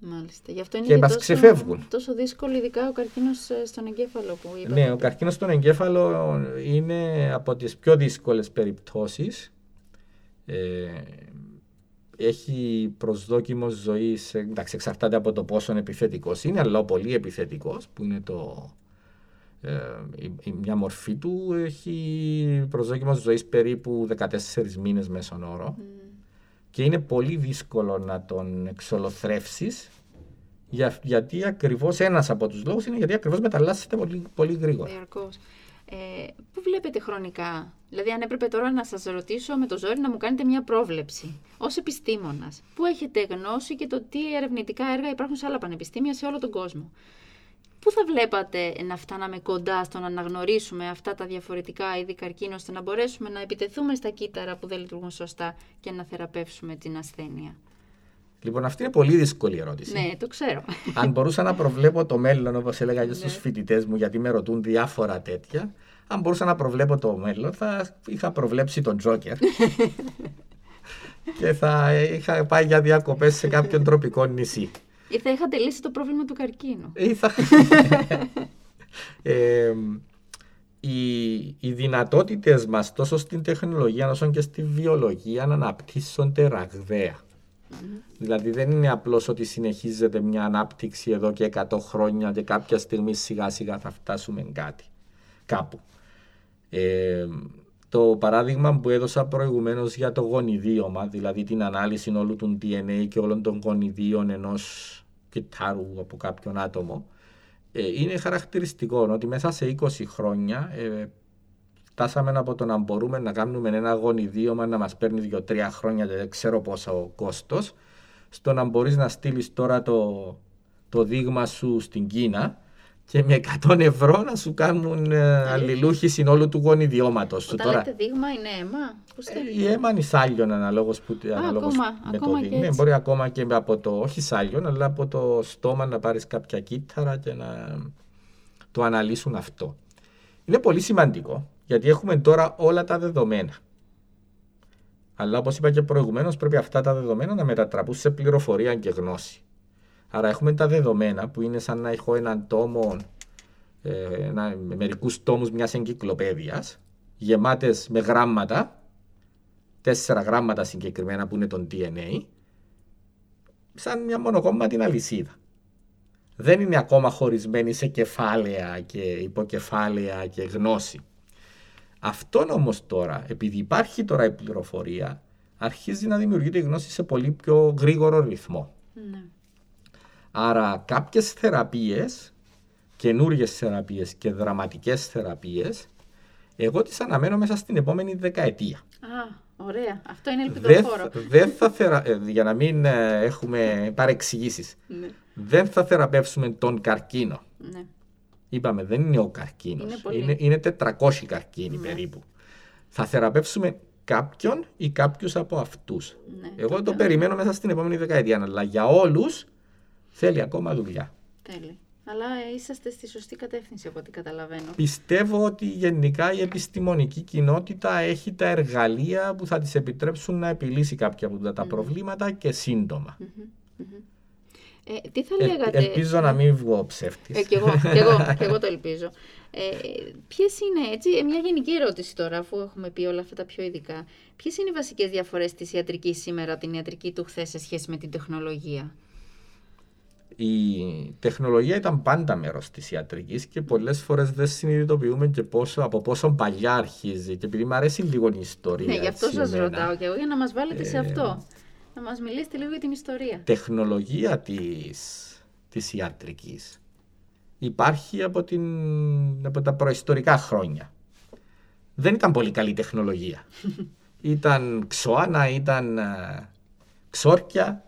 Μάλιστα. Γι' αυτό είναι και, και τόσο, ξεφεύγουν. τόσο δύσκολο, ειδικά ο καρκίνος ε, στον εγκέφαλο που είπατε. Ναι, ο καρκίνος στον εγκέφαλο είναι από τις πιο δύσκολες περιπτώσεις. Ε, έχει προσδόκιμο ζωής, εντάξει, εξαρτάται από το πόσο επιθετικός είναι, αλλά πολύ επιθετικός, που είναι το, ε, η, μια μορφή του έχει προσδόκιμο ζωής περίπου 14 μήνες μέσον όρο mm. Και είναι πολύ δύσκολο να τον εξολοθρεύσεις για, γιατί ακριβώς ένας από τους λόγους είναι γιατί ακριβώς μεταλλάσσεται πολύ, πολύ γρήγορα. Ε, πού βλέπετε χρονικά, δηλαδή αν έπρεπε τώρα να σας ρωτήσω με το ζόρι να μου κάνετε μια πρόβλεψη ως επιστήμονας, πού έχετε γνώση και το τι ερευνητικά έργα υπάρχουν σε άλλα πανεπιστήμια σε όλο τον κόσμο; Πού θα βλέπατε να φτάναμε κοντά στο να αναγνωρίσουμε αυτά τα διαφορετικά είδη καρκίνου, ώστε να μπορέσουμε να επιτεθούμε στα κύτταρα που δεν λειτουργούν σωστά και να θεραπεύσουμε την ασθένεια; Λοιπόν, αυτή είναι πολύ δύσκολη ερώτηση. Ναι, το ξέρω. Αν μπορούσα να προβλέπω το μέλλον, όπως έλεγα και στους ναι. φοιτητές μου, γιατί με ρωτούν διάφορα τέτοια, αν μπορούσα να προβλέπω το μέλλον, θα είχα προβλέψει τον Τζόκερ. [LAUGHS] και θα είχα πάει για διακοπές σε κάποιον τροπικό νησί. Ή θα είχατε λύσει το πρόβλημα του καρκίνου. Ή θα... [LAUGHS] ε, οι, οι δυνατότητες μας τόσο στην τεχνολογία όσο και στη βιολογία να αναπτύσσονται ραγδαία. Δηλαδή δεν είναι απλώς ότι συνεχίζεται μια ανάπτυξη εδώ και 100 χρόνια και κάποια στιγμή σιγά σιγά θα φτάσουμε κάτι, κάπου. Ε, το παράδειγμα που έδωσα προηγουμένως για το γονιδίωμα, δηλαδή την ανάλυση όλου του DNA και όλων των γονιδίων ενός κυτάρου από κάποιον άτομο, ε, είναι χαρακτηριστικό ότι μέσα σε 20 χρόνια ε, φτάσαμε από το να μπορούμε να κάνουμε ένα γονιδίωμα να μας παίρνει 2-3 χρόνια, δεν ξέρω πόσο κόστος, στο να μπορείς να στείλεις τώρα το, το δείγμα σου στην Κίνα και με 100 ευρώ να σου κάνουν ε, αλληλούχη συνόλου του γονιδιώματος σου. Όταν λέτε δείγμα είναι αίμα; Ε, η αίμα είναι σάλιον αναλόγως που αναλόγως ακόμα, με ακόμα το δείγμα. Ναι, μπορεί ακόμα και από το, όχι σάλιον, αλλά από το στόμα να πάρεις κάποια κύτταρα και να το αναλύσουν αυτό. Είναι πολύ σημαντικό γιατί έχουμε τώρα όλα τα δεδομένα. Αλλά όπως είπα και προηγουμένως, πρέπει αυτά τα δεδομένα να μετατραπούν σε πληροφορία και γνώση. Άρα έχουμε τα δεδομένα που είναι σαν να έχω έναν τόμο, ε, ένα, με μερικούς τόμους μιας εγκυκλοπαίδειας, γεμάτες με γράμματα, τέσσερα γράμματα συγκεκριμένα που είναι το DNA, σαν μια μονοκόμματη αλυσίδα. Δεν είναι ακόμα χωρισμένη σε κεφάλαια και υποκεφάλαια και γνώση. Αυτό όμως τώρα, επειδή υπάρχει τώρα η πληροφορία, αρχίζει να δημιουργείται η γνώση σε πολύ πιο γρήγορο ρυθμό. Ναι. Άρα κάποιες θεραπείες, καινούριε θεραπείες και δραματικές θεραπείες, εγώ τις αναμένω μέσα στην επόμενη δεκαετία. Α, ωραία. Αυτό είναι ελπιδοφόρο. Δεν θα θερα... Ε, για να μην ε, έχουμε παρεξηγήσεις. Ναι. Δεν θα θεραπεύσουμε τον καρκίνο. Ναι. Είπαμε, δεν είναι ο καρκίνος. Είναι, είναι, είναι 400 καρκίνοι ναι. περίπου. Θα θεραπεύσουμε κάποιον ή κάποιους από αυτούς. Ναι, Εγώ το βέβαια. περιμένω μέσα στην επόμενη δεκαετία, αλλά για όλους θέλει ακόμα δουλειά. Τέλει. Αλλά ε, είσαστε στη σωστή κατεύθυνση από ό,τι καταλαβαίνω. Πιστεύω ότι γενικά η επιστημονική κοινότητα έχει τα εργαλεία που θα της επιτρέψουν να επιλύσει κάποια από τα προβλήματα και σύντομα. Ε, τι θα Ε, λέγατε... ελπίζω να μην βγω ψεύτης. Ε, κι εγώ, κι εγώ, [LAUGHS] κι εγώ το ελπίζω. Ε, Ποιες είναι, έτσι, ε, μια γενική ερώτηση τώρα, αφού έχουμε πει όλα αυτά τα πιο ειδικά. Ποιες είναι οι βασικές διαφορές της ιατρικής σήμερα από την ιατρική του χθε σε σχέση με την τεχνολογία; Η τεχνολογία ήταν πάντα μέρος της ιατρικής και πολλές φορές δεν συνειδητοποιούμε και πόσο, από πόσο παλιά αρχίζει και επειδή μου αρέσει λίγο η ιστορία. ναι, γι' αυτό έτσι, σας εμένα, ρωτάω και εγώ για να μας βάλετε σε Ε, αυτό. Να μας μιλήσετε λίγο για την ιστορία. Τεχνολογία της, της ιατρικής υπάρχει από, την, από τα προϊστορικά χρόνια. Δεν ήταν πολύ καλή τεχνολογία. [LAUGHS] ήταν ξώανα, ήταν ε, ξόρκια.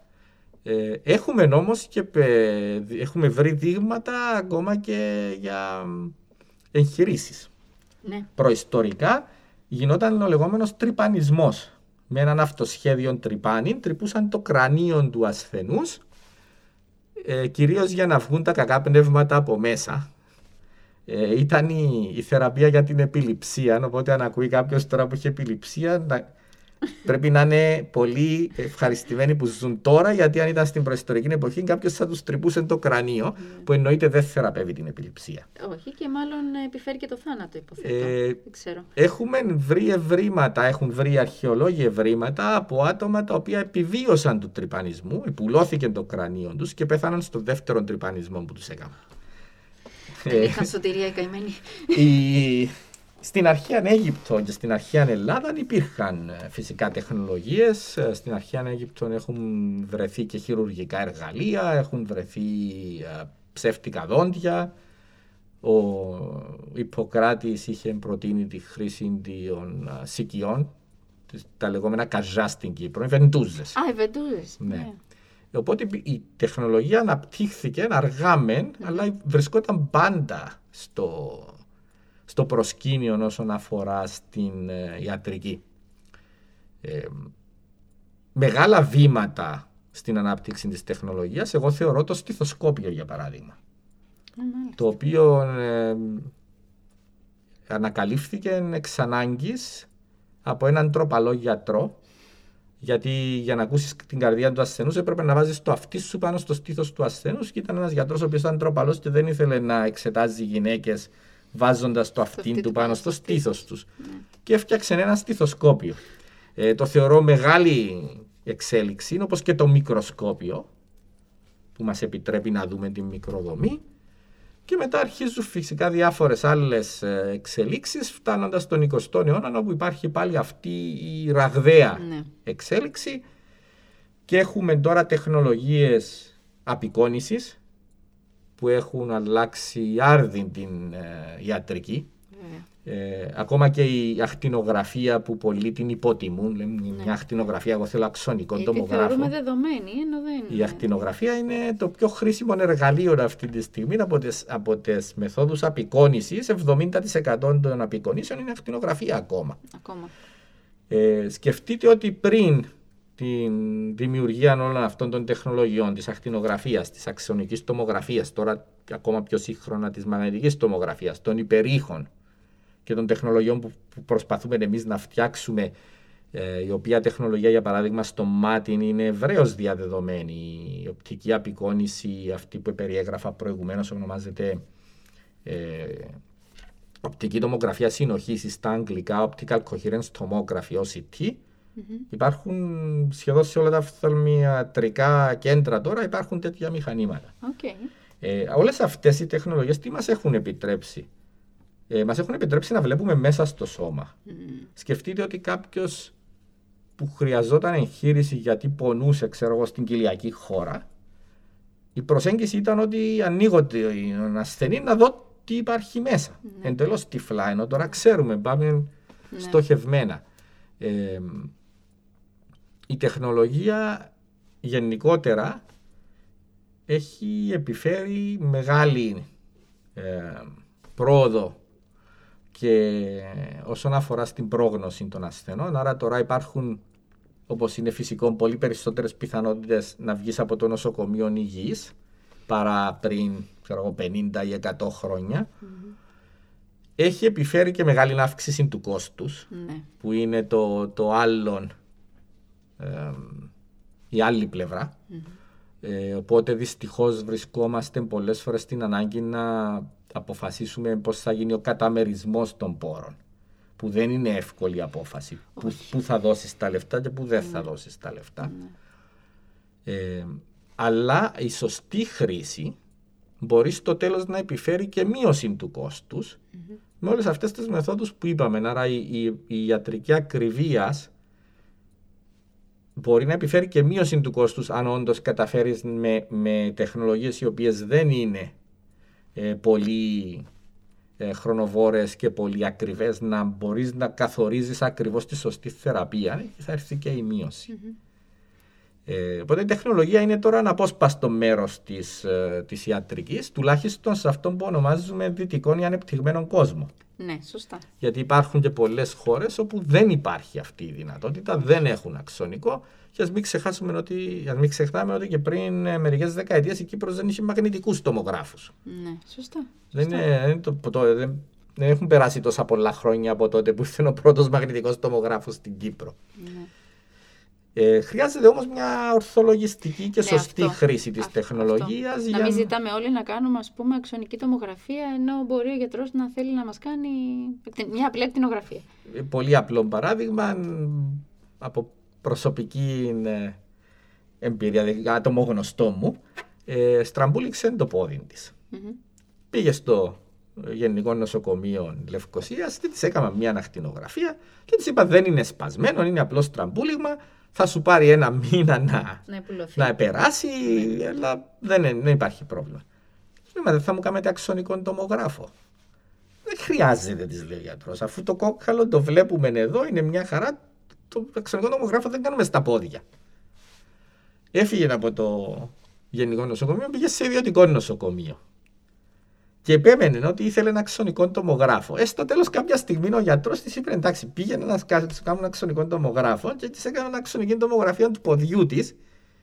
Ε, έχουμε όμως και πε- έχουμε βρει δείγματα ακόμα και για εγχειρήσεις. Ναι, Προϊστορικά γινόταν ο λεγόμενος τρυπανισμός. Με έναν αυτοσχέδιο τρυπάνι τρυπούσαν το κρανίο του ασθενούς ε, κυρίως για να βγουν τα κακά πνεύματα από μέσα. Ε, ήταν η, η θεραπεία για την επιληψία, οπότε αν ακούει κάποιος τώρα που έχει επιληψία να, πρέπει να είναι πολύ ευχαριστημένοι που ζουν τώρα γιατί αν ήταν στην προϊστορική εποχή κάποιος θα τους τρυπούσε το κρανίο που εννοείται δεν θεραπεύει την επιληψία. όχι και μάλλον ε, επιφέρει και το θάνατο υποθέτω. Ε, Δεν ξέρω. Έχουμε βρει ευρήματα, έχουν βρει αρχαιολόγοι ευρήματα από άτομα τα οποία επιβίωσαν του τρυπανισμού, υπουλώθηκε το κρανίο τους και πέθαναν στο δεύτερο τρυπανισμό που τους έκαναν. Δεν είχαν σωτηρία οι καημένοι. Η... Στην αρχαία Αίγυπτο και στην αρχαία Ελλάδα υπήρχαν ε, φυσικά τεχνολογίες. Ε, Στην αρχαία Αίγυπτο έχουν βρεθεί και χειρουργικά εργαλεία, έχουν βρεθεί ε, ψεύτικα δόντια. Ο Ιπποκράτης είχε προτείνει τη χρήση των ε, σικιών, τις- τα λεγόμενα καζά στην Κύπρο, οι βεντούζες. Α, οι βεντούζες. Ναι. Οπότε η τεχνολογία αναπτύχθηκε αργά μεν, αλλά βρισκόταν πάντα στο, στο προσκήνιο όσον αφορά στην ε, ιατρική. Ε, μεγάλα βήματα στην ανάπτυξη της τεχνολογίας, εγώ θεωρώ το στιθοσκόπιο για παράδειγμα, Α, μάλιστα. το οποίο ε, ανακαλύφθηκε εξ ανάγκης από έναν τροπαλό γιατρό γιατί για να ακούσεις την καρδιά του ασθενούς έπρεπε να βάζεις το αυτί σου πάνω στο στήθος του ασθενούς. Και ήταν ένας γιατρός ο οποίος ήταν τροπαλός και δεν ήθελε να εξετάζει γυναίκες βάζοντας το αυτί του πάνω στο στήθος τους. Και έφτιαξε ένα στιθοσκόπιο. Ε, το θεωρώ μεγάλη εξέλιξη, όπως και το μικροσκόπιο που μας επιτρέπει να δούμε την μικροδομή και μετά αρχίζουν φυσικά διάφορες άλλες ε, εξελίξεις φτάνοντας στον 20ο αιώνα όπου υπάρχει πάλι αυτή η ραγδαία Ναι. εξέλιξη και έχουμε τώρα τεχνολογίες απεικόνησης που έχουν αλλάξει άρδιν την ε, ιατρική. Βέβαια. Ε, ακόμα και η ακτινογραφία που πολλοί την υποτιμούν, λένε μια ακτινογραφία, εγώ θέλω αξονικό Γιατί τομογράφο. θεωρούμε δεδομένη, ενώ δεν Η είναι. ακτινογραφία είναι το πιο χρήσιμο εργαλείο αυτή τη στιγμή από τις, από τις μεθόδους απεικόνησης. 70% των απεικονίσεων είναι ακτινογραφία ακόμα. Ακόμα. Ε, σκεφτείτε ότι πριν την δημιουργία όλων αυτών των τεχνολογιών, της ακτινογραφίας, της αξιονικής τομογραφίας, τώρα ακόμα πιο σύγχρονα της μαγνητικής τομογραφίας, των υπερήχων και των τεχνολογιών που, που προσπαθούμε εμείς να φτιάξουμε, ε, η οποία τεχνολογία για παράδειγμα στο μάτι είναι ευρέως διαδεδομένη. Η οπτική απεικόνιση, αυτή που περιέγραφα προηγουμένως, ονομάζεται ε, οπτική τομογραφία συνοχής στα αγγλικά, optical coherence tomography, OCT. Υπάρχουν σχεδόν σε όλα τα οφθαλμιατρικά κέντρα τώρα υπάρχουν τέτοια μηχανήματα. Οκ. Ε, όλες αυτές οι τεχνολογίες τι μας έχουν επιτρέψει; Ε, μας έχουν επιτρέψει να βλέπουμε μέσα στο σώμα. Σκεφτείτε ότι κάποιος που χρειαζόταν εγχείρηση γιατί πονούσε ξέρω εγώ, στην κοιλιακή χώρα η προσέγγιση ήταν ότι ανοίγω τον ασθενή να δω τι υπάρχει μέσα. Ναι. Εντελώς τυφλά, ενώ τώρα ξέρουμε, πάμε στοχευμένα. Ε, η τεχνολογία γενικότερα έχει επιφέρει μεγάλη ε, πρόοδο και όσον αφορά στην πρόγνωση των ασθενών. Άρα τώρα υπάρχουν, όπως είναι φυσικό, πολύ περισσότερες πιθανότητες να βγεις από το νοσοκομείο υγιής παρά πριν ξέρω, 50 ή 100 χρονια Έχει επιφέρει και μεγάλη αύξηση του κόστους, Ναι. που είναι το, το άλλο, ε, η άλλη πλευρά. Ε, οπότε δυστυχώς βρισκόμαστε πολλές φορές στην ανάγκη να αποφασίσουμε πώς θα γίνει ο καταμερισμός των πόρων. Που δεν είναι εύκολη απόφαση. Που, που θα δώσεις τα λεφτά και που δεν θα δώσεις τα λεφτά. Ε, αλλά η σωστή χρήση μπορεί στο τέλος να επιφέρει και μείωση του κόστους με όλες αυτές τις μεθόδους που είπαμε. Άρα η, η, η ιατρική ακριβίας μπορεί να επιφέρει και μείωση του κόστους αν όντως καταφέρεις με, με τεχνολογίες οι οποίες δεν είναι ε, πολύ ε, χρονοβόρες και πολύ ακριβές να μπορείς να καθορίζεις ακριβώς τη σωστή θεραπεία και θα έρθει και η μειωση Ε, οπότε η τεχνολογία είναι τώρα ένα απόσπαστο μέρος της ε, της ιατρικής, τουλάχιστον σε αυτό που ονομάζουμε δυτικών ή ανεπτυγμένων κόσμο. Ναι, σωστά. Γιατί υπάρχουν και πολλές χώρες όπου δεν υπάρχει αυτή η δυνατότητα, δεν έχουν αξονικό. Και ας μην, ξεχάσουμε ότι, ας μην ξεχνάμε ότι και πριν ε, μερικές δεκαετίες η Κύπρος δεν είχε μαγνητικούς τομογράφους. Ναι, σωστά. Δεν, σωστά. είναι, δεν, είναι το, το- δεν, δεν έχουν περάσει τόσα πολλά χρόνια από τότε που ήρθε ο πρώτος μαγνητικός τομογράφος στην Κύπρο. Ναι. Ε, χρειάζεται όμως μια ορθολογιστική και Ναι, σωστή αυτό. χρήση της Αυτό, τεχνολογίας. αυτό. για Να μην ζητάμε όλοι να κάνουμε ας πούμε αξονική τομογραφία ενώ μπορεί ο γιατρός να θέλει να μας κάνει μια απλή ακτινογραφία. Ε, Πολύ απλό παράδειγμα μ, από προσωπική ε, εμπειρία, δηλαδή άτομο γνωστό μου, ε, στραμπούληξε το πόδι της. Μμμ. Πήγε στο Γενικό Νοσοκομείο Λευκοσίας, της έκανα μια ανακτηνογραφία και της είπα: Δεν είναι σπασμένο, είναι απλό στραμπούλιγμα. Θα σου πάρει ένα μήνα να, Να επουλωθεί. να περάσει, αλλά δεν, είναι- δεν υπάρχει πρόβλημα. Λέμε, δεν θα μου κάνετε αξονικό τομογράφο. Δεν χρειάζεται, της λέει ο γιατρός. Αφού το κόκκαλο το βλέπουμε εδώ, είναι μια χαρά. Το αξονικό τομογράφο δεν κάνουμε στα πόδια. Έφυγε από το γενικό νοσοκομείο, πήγε σε ιδιωτικό νοσοκομείο. Και επέμενε ότι ήθελε ένα αξονικό τομογράφο. Ε, στο τέλος, κάποια στιγμή ο γιατρός της είπε: Εντάξει, πήγαινε να σου κάνουν αξονικό τομογράφο και της έκανε ένα αξονική τομογραφία του ποδιού της,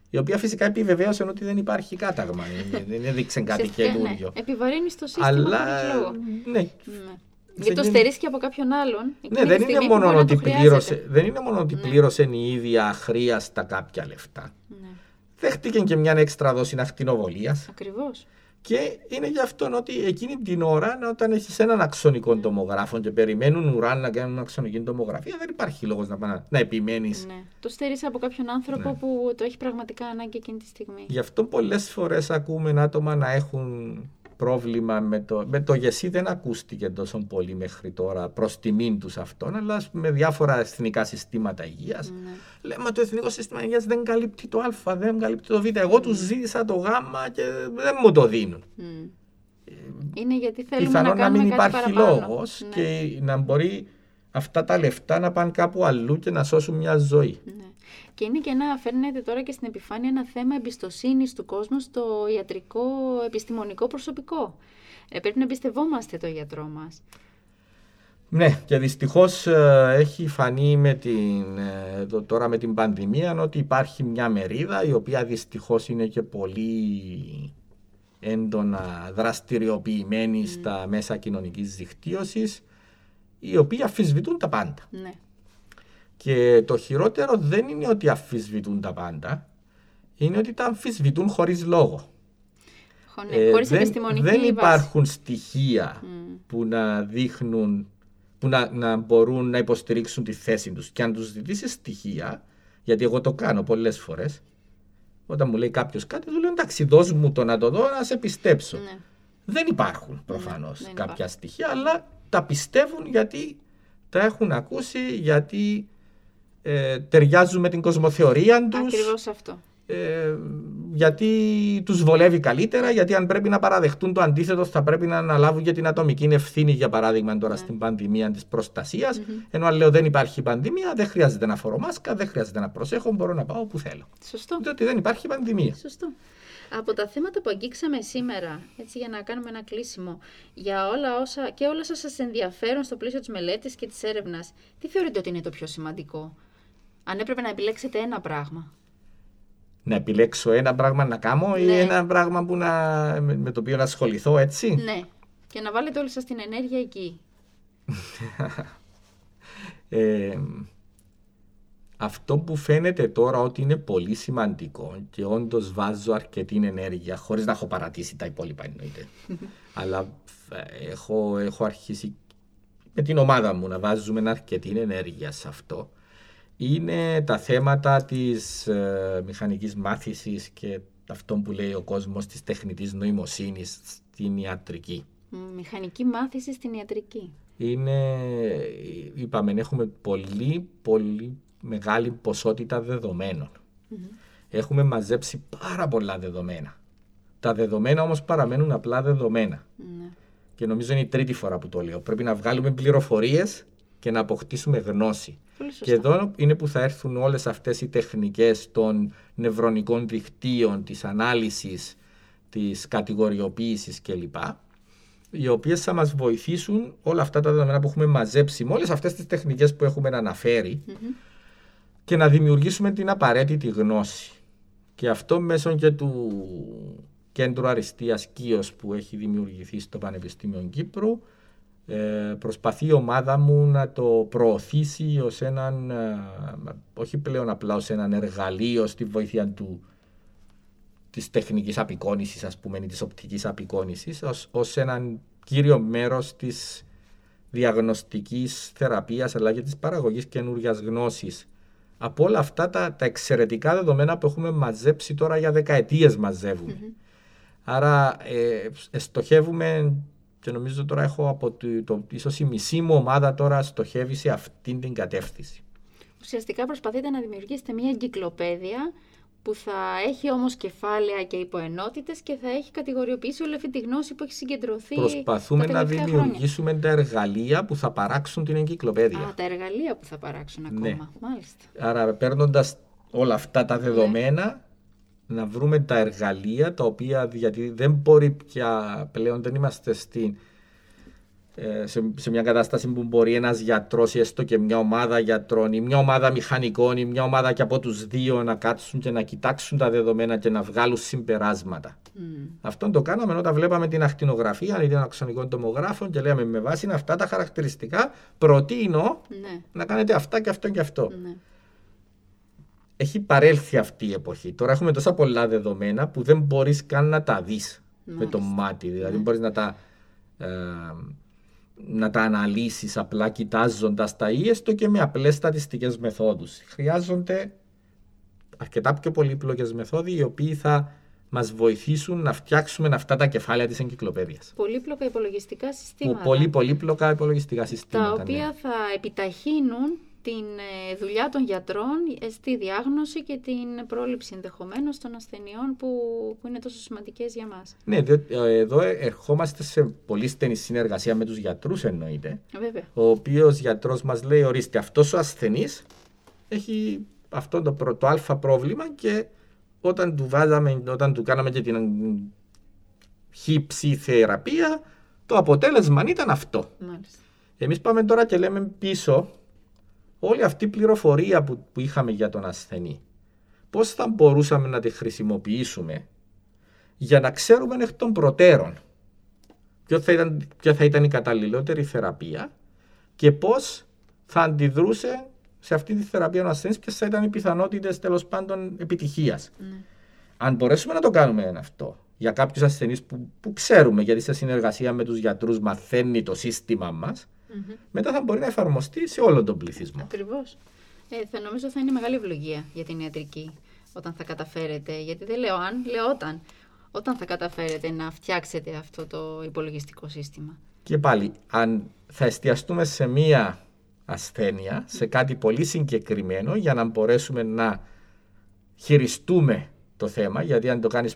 η οποία φυσικά επιβεβαίωσε ότι δεν υπάρχει κάταγμα. Ε, δεν έδειξε κάτι Ουσιαστικά, καινούριο. Ναι. Επιβαρύνεις το σύστημα Αλλά. χωρίς λόγο. Ναι, Ναι. Γιατί το γίνει- στερείς και από κάποιον άλλον. εκείνη ναι, τη δεν είναι, στιγμή που μόνο μπορεί να ότι το χρειάζεται. πλήρωσε, δεν είναι μόνο ότι Ναι. πλήρωσε η ίδια αχρίαστα κάποια λεφτά. Ναι. Δέχτηκε και μια έξτρα δόση ακτινοβολία. Ακριβώς. Και είναι γι' αυτό ότι εκείνη την ώρα, όταν έχεις έναν αξονικό τομογράφο και περιμένουν ουρά να κάνουν αξονική τομογραφία, δεν υπάρχει λόγος να, πάνε- να επιμένεις. Ναι. Το στερείς από κάποιον άνθρωπο Ναι. που το έχει πραγματικά ανάγκη εκείνη τη στιγμή. Γι' αυτό πολλές φορές ακούμε άτομα να έχουν πρόβλημα με το. Με το γεσί δεν ακούστηκε τόσο πολύ μέχρι τώρα προς τιμήν τους αυτών, αλλά με διάφορα εθνικά συστήματα υγείας. Ναι. Λέμε το εθνικό σύστημα υγείας δεν καλύπτει το Α, δεν καλύπτει το Β. Εγώ τους ζήτησα το Γ και δεν μου το δίνουν. Μμ. Είναι γιατί θέλουμε πιθανόν να να, κάνουμε μην κάτι υπάρχει παραπάνω. λόγος Ναι. και να μπορεί αυτά τα λεφτά να πάνε κάπου αλλού και να σώσουν μια ζωή. Ναι. Και είναι και ένα, φέρνεται τώρα και στην επιφάνεια ένα θέμα εμπιστοσύνης του κόσμου στο ιατρικό επιστημονικό προσωπικό. Ε, πρέπει να εμπιστευόμαστε το γιατρό μας. Ναι, και δυστυχώς έχει φανεί με την, ε, το- τώρα με την πανδημία ότι υπάρχει μια μερίδα η οποία δυστυχώς είναι και πολύ έντονα δραστηριοποιημένη στα μέσα κοινωνικής δικτύωσης οι οποίοι αφισβητούν τα πάντα. Ναι. Και το χειρότερο δεν είναι ότι αφισβητούν τα πάντα, είναι ότι τα αμφισβητούν χωρίς λόγο. Χω- ναι, Ε, χωρίς δεν, επιστημονική δεν βάση. υπάρχουν στοιχεία Μμ. που να δείχνουν, που να, να μπορούν να υποστηρίξουν τη θέση τους. Και αν τους ζητήσεις στοιχεία, γιατί εγώ το κάνω πολλές φορές, όταν μου λέει κάποιος κάτι, του λέω εντάξει δώσ' μου το να το δω να σε πιστέψω. Ναι. Δεν υπάρχουν προφανώς δεν κάποια υπάρχουν. στοιχεία, αλλά τα πιστεύουν γιατί τα έχουν ακούσει, γιατί ε, ταιριάζουν με την κοσμοθεωρία τους. Ακριβώς αυτό. Ε, γιατί τους βολεύει καλύτερα, γιατί αν πρέπει να παραδεχτούν το αντίθετο θα πρέπει να αναλάβουν και την ατομική ευθύνη για παράδειγμα τώρα στην πανδημία της προστασίας ενώ αν λέω δεν υπάρχει πανδημία δεν χρειάζεται να φορώ μάσκα, δεν χρειάζεται να προσέχω, μπορώ να πάω όπου θέλω. Σωστό. Διότι δεν υπάρχει πανδημία. Σωστό. Από τα θέματα που αγγίξαμε σήμερα, έτσι για να κάνουμε ένα κλείσιμο, για όλα όσα και όλα όσα σας ενδιαφέρουν στο πλαίσιο της μελέτης και της έρευνας, τι θεωρείτε ότι είναι το πιο σημαντικό, αν έπρεπε να επιλέξετε ένα πράγμα. Να επιλέξω ένα πράγμα να κάνω ή Ναι. ένα πράγμα που να, με, με το οποίο να ασχοληθώ έτσι; Ναι, και να βάλετε όλη σας την ενέργεια εκεί. [LAUGHS] Ε, αυτό που φαίνεται τώρα ότι είναι πολύ σημαντικό και όντως βάζω αρκετή ενέργεια χωρίς να έχω παρατήσει τα υπόλοιπα εννοείται. [LAUGHS] Αλλά ε, έχω, έχω αρχίσει με την ομάδα μου να βάζουμε αρκετή ενέργεια σε αυτό. Είναι τα θέματα της ε, μηχανικής μάθησης και αυτό που λέει ο κόσμος της τεχνητής νοημοσύνης στην ιατρική. Μ, Μηχανική μάθηση στην ιατρική. είναι, είπαμε, έχουμε πολύ, πολύ μεγάλη ποσότητα δεδομένων. Έχουμε μαζέψει πάρα πολλά δεδομένα. Τα δεδομένα όμως παραμένουν απλά δεδομένα. Ναι. Και νομίζω είναι η τρίτη φορά που το λέω. Πρέπει να βγάλουμε πληροφορίες και να αποκτήσουμε γνώση. Πολύ σωστά. Και εδώ είναι που θα έρθουν όλες αυτές οι τεχνικές των νευρονικών δικτύων, της ανάλυσης, της κατηγοριοποίησης κλπ. Οι οποίες θα μας βοηθήσουν όλα αυτά τα δεδομένα που έχουμε μαζέψει με όλες αυτές τις τεχνικές που έχουμε αναφέρει Μμμ. Και να δημιουργήσουμε την απαραίτητη γνώση. Και αυτό μέσω και του Κέντρου Αριστείας Κίος που έχει δημιουργηθεί στο Πανεπιστήμιο Κύπρου ε, προσπαθεί η ομάδα μου να το προωθήσει ως έναν, ε, όχι πλέον απλά ως έναν εργαλείο στη βοήθεια του της τεχνικής απεικόνησης ας πούμε ή της οπτικής απεικόνησης ως, ως έναν κύριο μέρος της διαγνωστικής θεραπείας αλλά και της παραγωγής καινούργια γνώσης από όλα αυτά τα, τα εξαιρετικά δεδομένα που έχουμε μαζέψει τώρα για δεκαετίες μαζεύουμε. Άρα ε, ε, στοχεύουμε και νομίζω τώρα έχω από το, το, ίσως η μισή μου ομάδα τώρα στοχεύει σε αυτήν την κατεύθυνση. Ουσιαστικά προσπαθείτε να δημιουργήσετε μια εγκυκλοπαίδεια που θα έχει όμως κεφάλαια και υποενότητες και θα έχει κατηγοριοποιήσει όλη αυτή τη γνώση που έχει συγκεντρωθεί Προσπαθούμε τα να τελευταία χρόνια. δημιουργήσουμε τα εργαλεία που θα παράξουν την εγκυκλοπαίδεια. Α, τα εργαλεία που θα παράξουν ακόμα. Ναι. Μάλιστα. Άρα παίρνοντας όλα αυτά τα δεδομένα να βρούμε τα εργαλεία τα οποία γιατί δεν μπορεί πια πλέον δεν είμαστε στην, ε, σε, σε μια κατάσταση που μπορεί ένας γιατρός ή έστω και μια ομάδα γιατρών ή μια ομάδα μηχανικών ή μια ομάδα και από τους δύο να κάτσουν και να κοιτάξουν τα δεδομένα και να βγάλουν συμπεράσματα. Μμ. Αυτό το κάναμε όταν βλέπαμε την ακτινογραφία ή την αξονικών τομογράφων και λέμε με βάση αυτά τα χαρακτηριστικά προτείνω Ναι, να κάνετε αυτά και αυτό και αυτό ναι. έχει παρέλθει αυτή η εποχή. Τώρα έχουμε τόσα πολλά δεδομένα που δεν μπορείς καν να τα δεις με το Μάλιστα. μάτι. Δηλαδή Ναι. δεν μπορείς να τα, ε, να τα αναλύσεις απλά κοιτάζοντας τα ή έστω και με απλές στατιστικές μεθόδους. Χρειάζονται αρκετά πιο πολύπλοκες μεθόδοι οι οποίοι θα μας βοηθήσουν να φτιάξουμε αυτά τα κεφάλαια της εγκυκλοπαίδειας. Πολύπλοκα υπολογιστικά Που συστήματα. πολύ πολύπλοκα υπολογιστικά τα συστήματα. ναι. οποία θα επιταχύνουν την ε, δουλειά των γιατρών ε, στη διάγνωση και την πρόληψη ενδεχομένως των ασθενειών που, που είναι τόσο σημαντικές για μας. Ναι, διότι ε, εδώ ερχόμαστε σε πολύ στενή συνεργασία με τους γιατρούς εννοείται. Ε, Βέβαια. ο οποίος γιατρός μας λέει: Ορίστε, αυτός ο ασθενής έχει αυτό το, προ- το α πρόβλημα και όταν του, βάζαμε, όταν του κάναμε και την χύψη θεραπεία, το αποτέλεσμα ήταν αυτό. Μάλιστα. Εμείς πάμε τώρα και λέμε πίσω όλη αυτή η πληροφορία που, που είχαμε για τον ασθενή. Πώς θα μπορούσαμε να τη χρησιμοποιήσουμε για να ξέρουμε εκ των προτέρων ποιο θα ήταν, ποια θα ήταν η καταλληλότερη θεραπεία και πώς θα αντιδρούσε σε αυτή τη θεραπεία ο ασθενής ποιες θα ήταν οι πιθανότητες τέλος πάντων επιτυχίας. Ναι. Αν μπορέσουμε να το κάνουμε αυτό για κάποιους ασθενείς που, που ξέρουμε γιατί σε συνεργασία με τους γιατρούς μαθαίνει το σύστημα μας Μμμ. μετά θα μπορεί να εφαρμοστεί σε όλο τον πληθυσμό. Ακριβώς. Ε, θα νομίζω θα είναι μεγάλη ευλογία για την ιατρική όταν θα καταφέρετε, γιατί δεν λέω αν, λέω όταν. Όταν θα καταφέρετε να φτιάξετε αυτό το υπολογιστικό σύστημα. Και πάλι, αν θα εστιαστούμε σε μία ασθένεια, σε κάτι πολύ συγκεκριμένο για να μπορέσουμε να χειριστούμε το θέμα, γιατί αν το κάνεις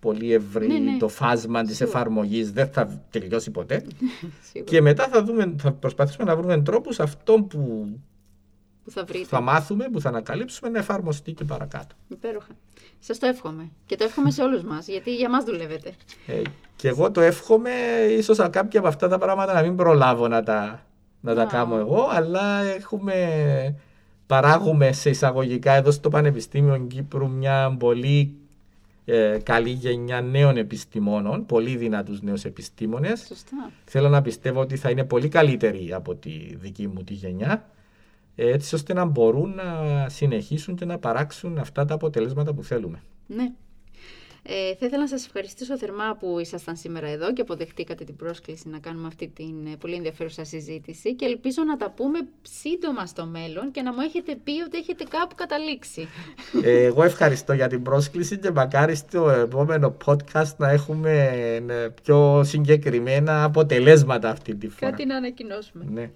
πολύ ευρύ Ναι, ναι. το φάσμα της Σίγουρα. εφαρμογής δεν θα τελειώσει ποτέ. [LAUGHS] Σίγουρα. και μετά θα, δούμε, θα προσπαθήσουμε να βρούμε τρόπους αυτό που που θα βρείτε. Θα μάθουμε, που θα ανακαλύψουμε να εφαρμοστεί και παρακάτω. Υπέροχα. Σας το εύχομαι. Και το εύχομαι σε όλους μας, γιατί για μας δουλεύετε. Ε, και εγώ το εύχομαι, ίσως κάποια από αυτά τα πράγματα να μην προλάβω να τα, να τα κάνω εγώ, αλλά έχουμε, παράγουμε σε εισαγωγικά εδώ στο Πανεπιστήμιο Κύπρου μια πολύ ε, καλή γενιά νέων επιστημόνων, πολύ δυνατούς νέους επιστήμονες. Σωστά. Θέλω να πιστεύω ότι θα είναι πολύ καλύτεροι από τη δική μου τη γενιά, έτσι ώστε να μπορούν να συνεχίσουν και να παράξουν αυτά τα αποτελέσματα που θέλουμε. Ναι. Ε, θα ήθελα να σας ευχαριστήσω θερμά που ήσασταν σήμερα εδώ και αποδεχτήκατε την πρόσκληση να κάνουμε αυτή την ε, πολύ ενδιαφέρουσα συζήτηση και ελπίζω να τα πούμε σύντομα στο μέλλον και να μου έχετε πει ότι έχετε κάπου καταλήξει. Ε, εγώ ευχαριστώ για την πρόσκληση και μακάρι στο επόμενο podcast να έχουμε ε, πιο συγκεκριμένα αποτελέσματα αυτή τη φορά. Κάτι να ανακοινώσουμε. Ναι.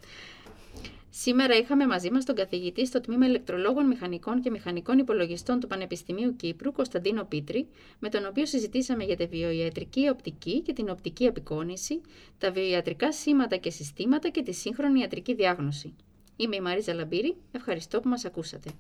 Σήμερα είχαμε μαζί μας τον καθηγητή στο τμήμα ηλεκτρολόγων μηχανικών και μηχανικών υπολογιστών του Πανεπιστημίου Κύπρου, Κωνσταντίνο Πίτρη, με τον οποίο συζητήσαμε για τη βιοιατρική οπτική και την οπτική απεικόνηση, τα βιοιατρικά σήματα και συστήματα και τη σύγχρονη ιατρική διάγνωση. Είμαι η Μαρίζα Λαμπύρη. Ευχαριστώ που μας ακούσατε.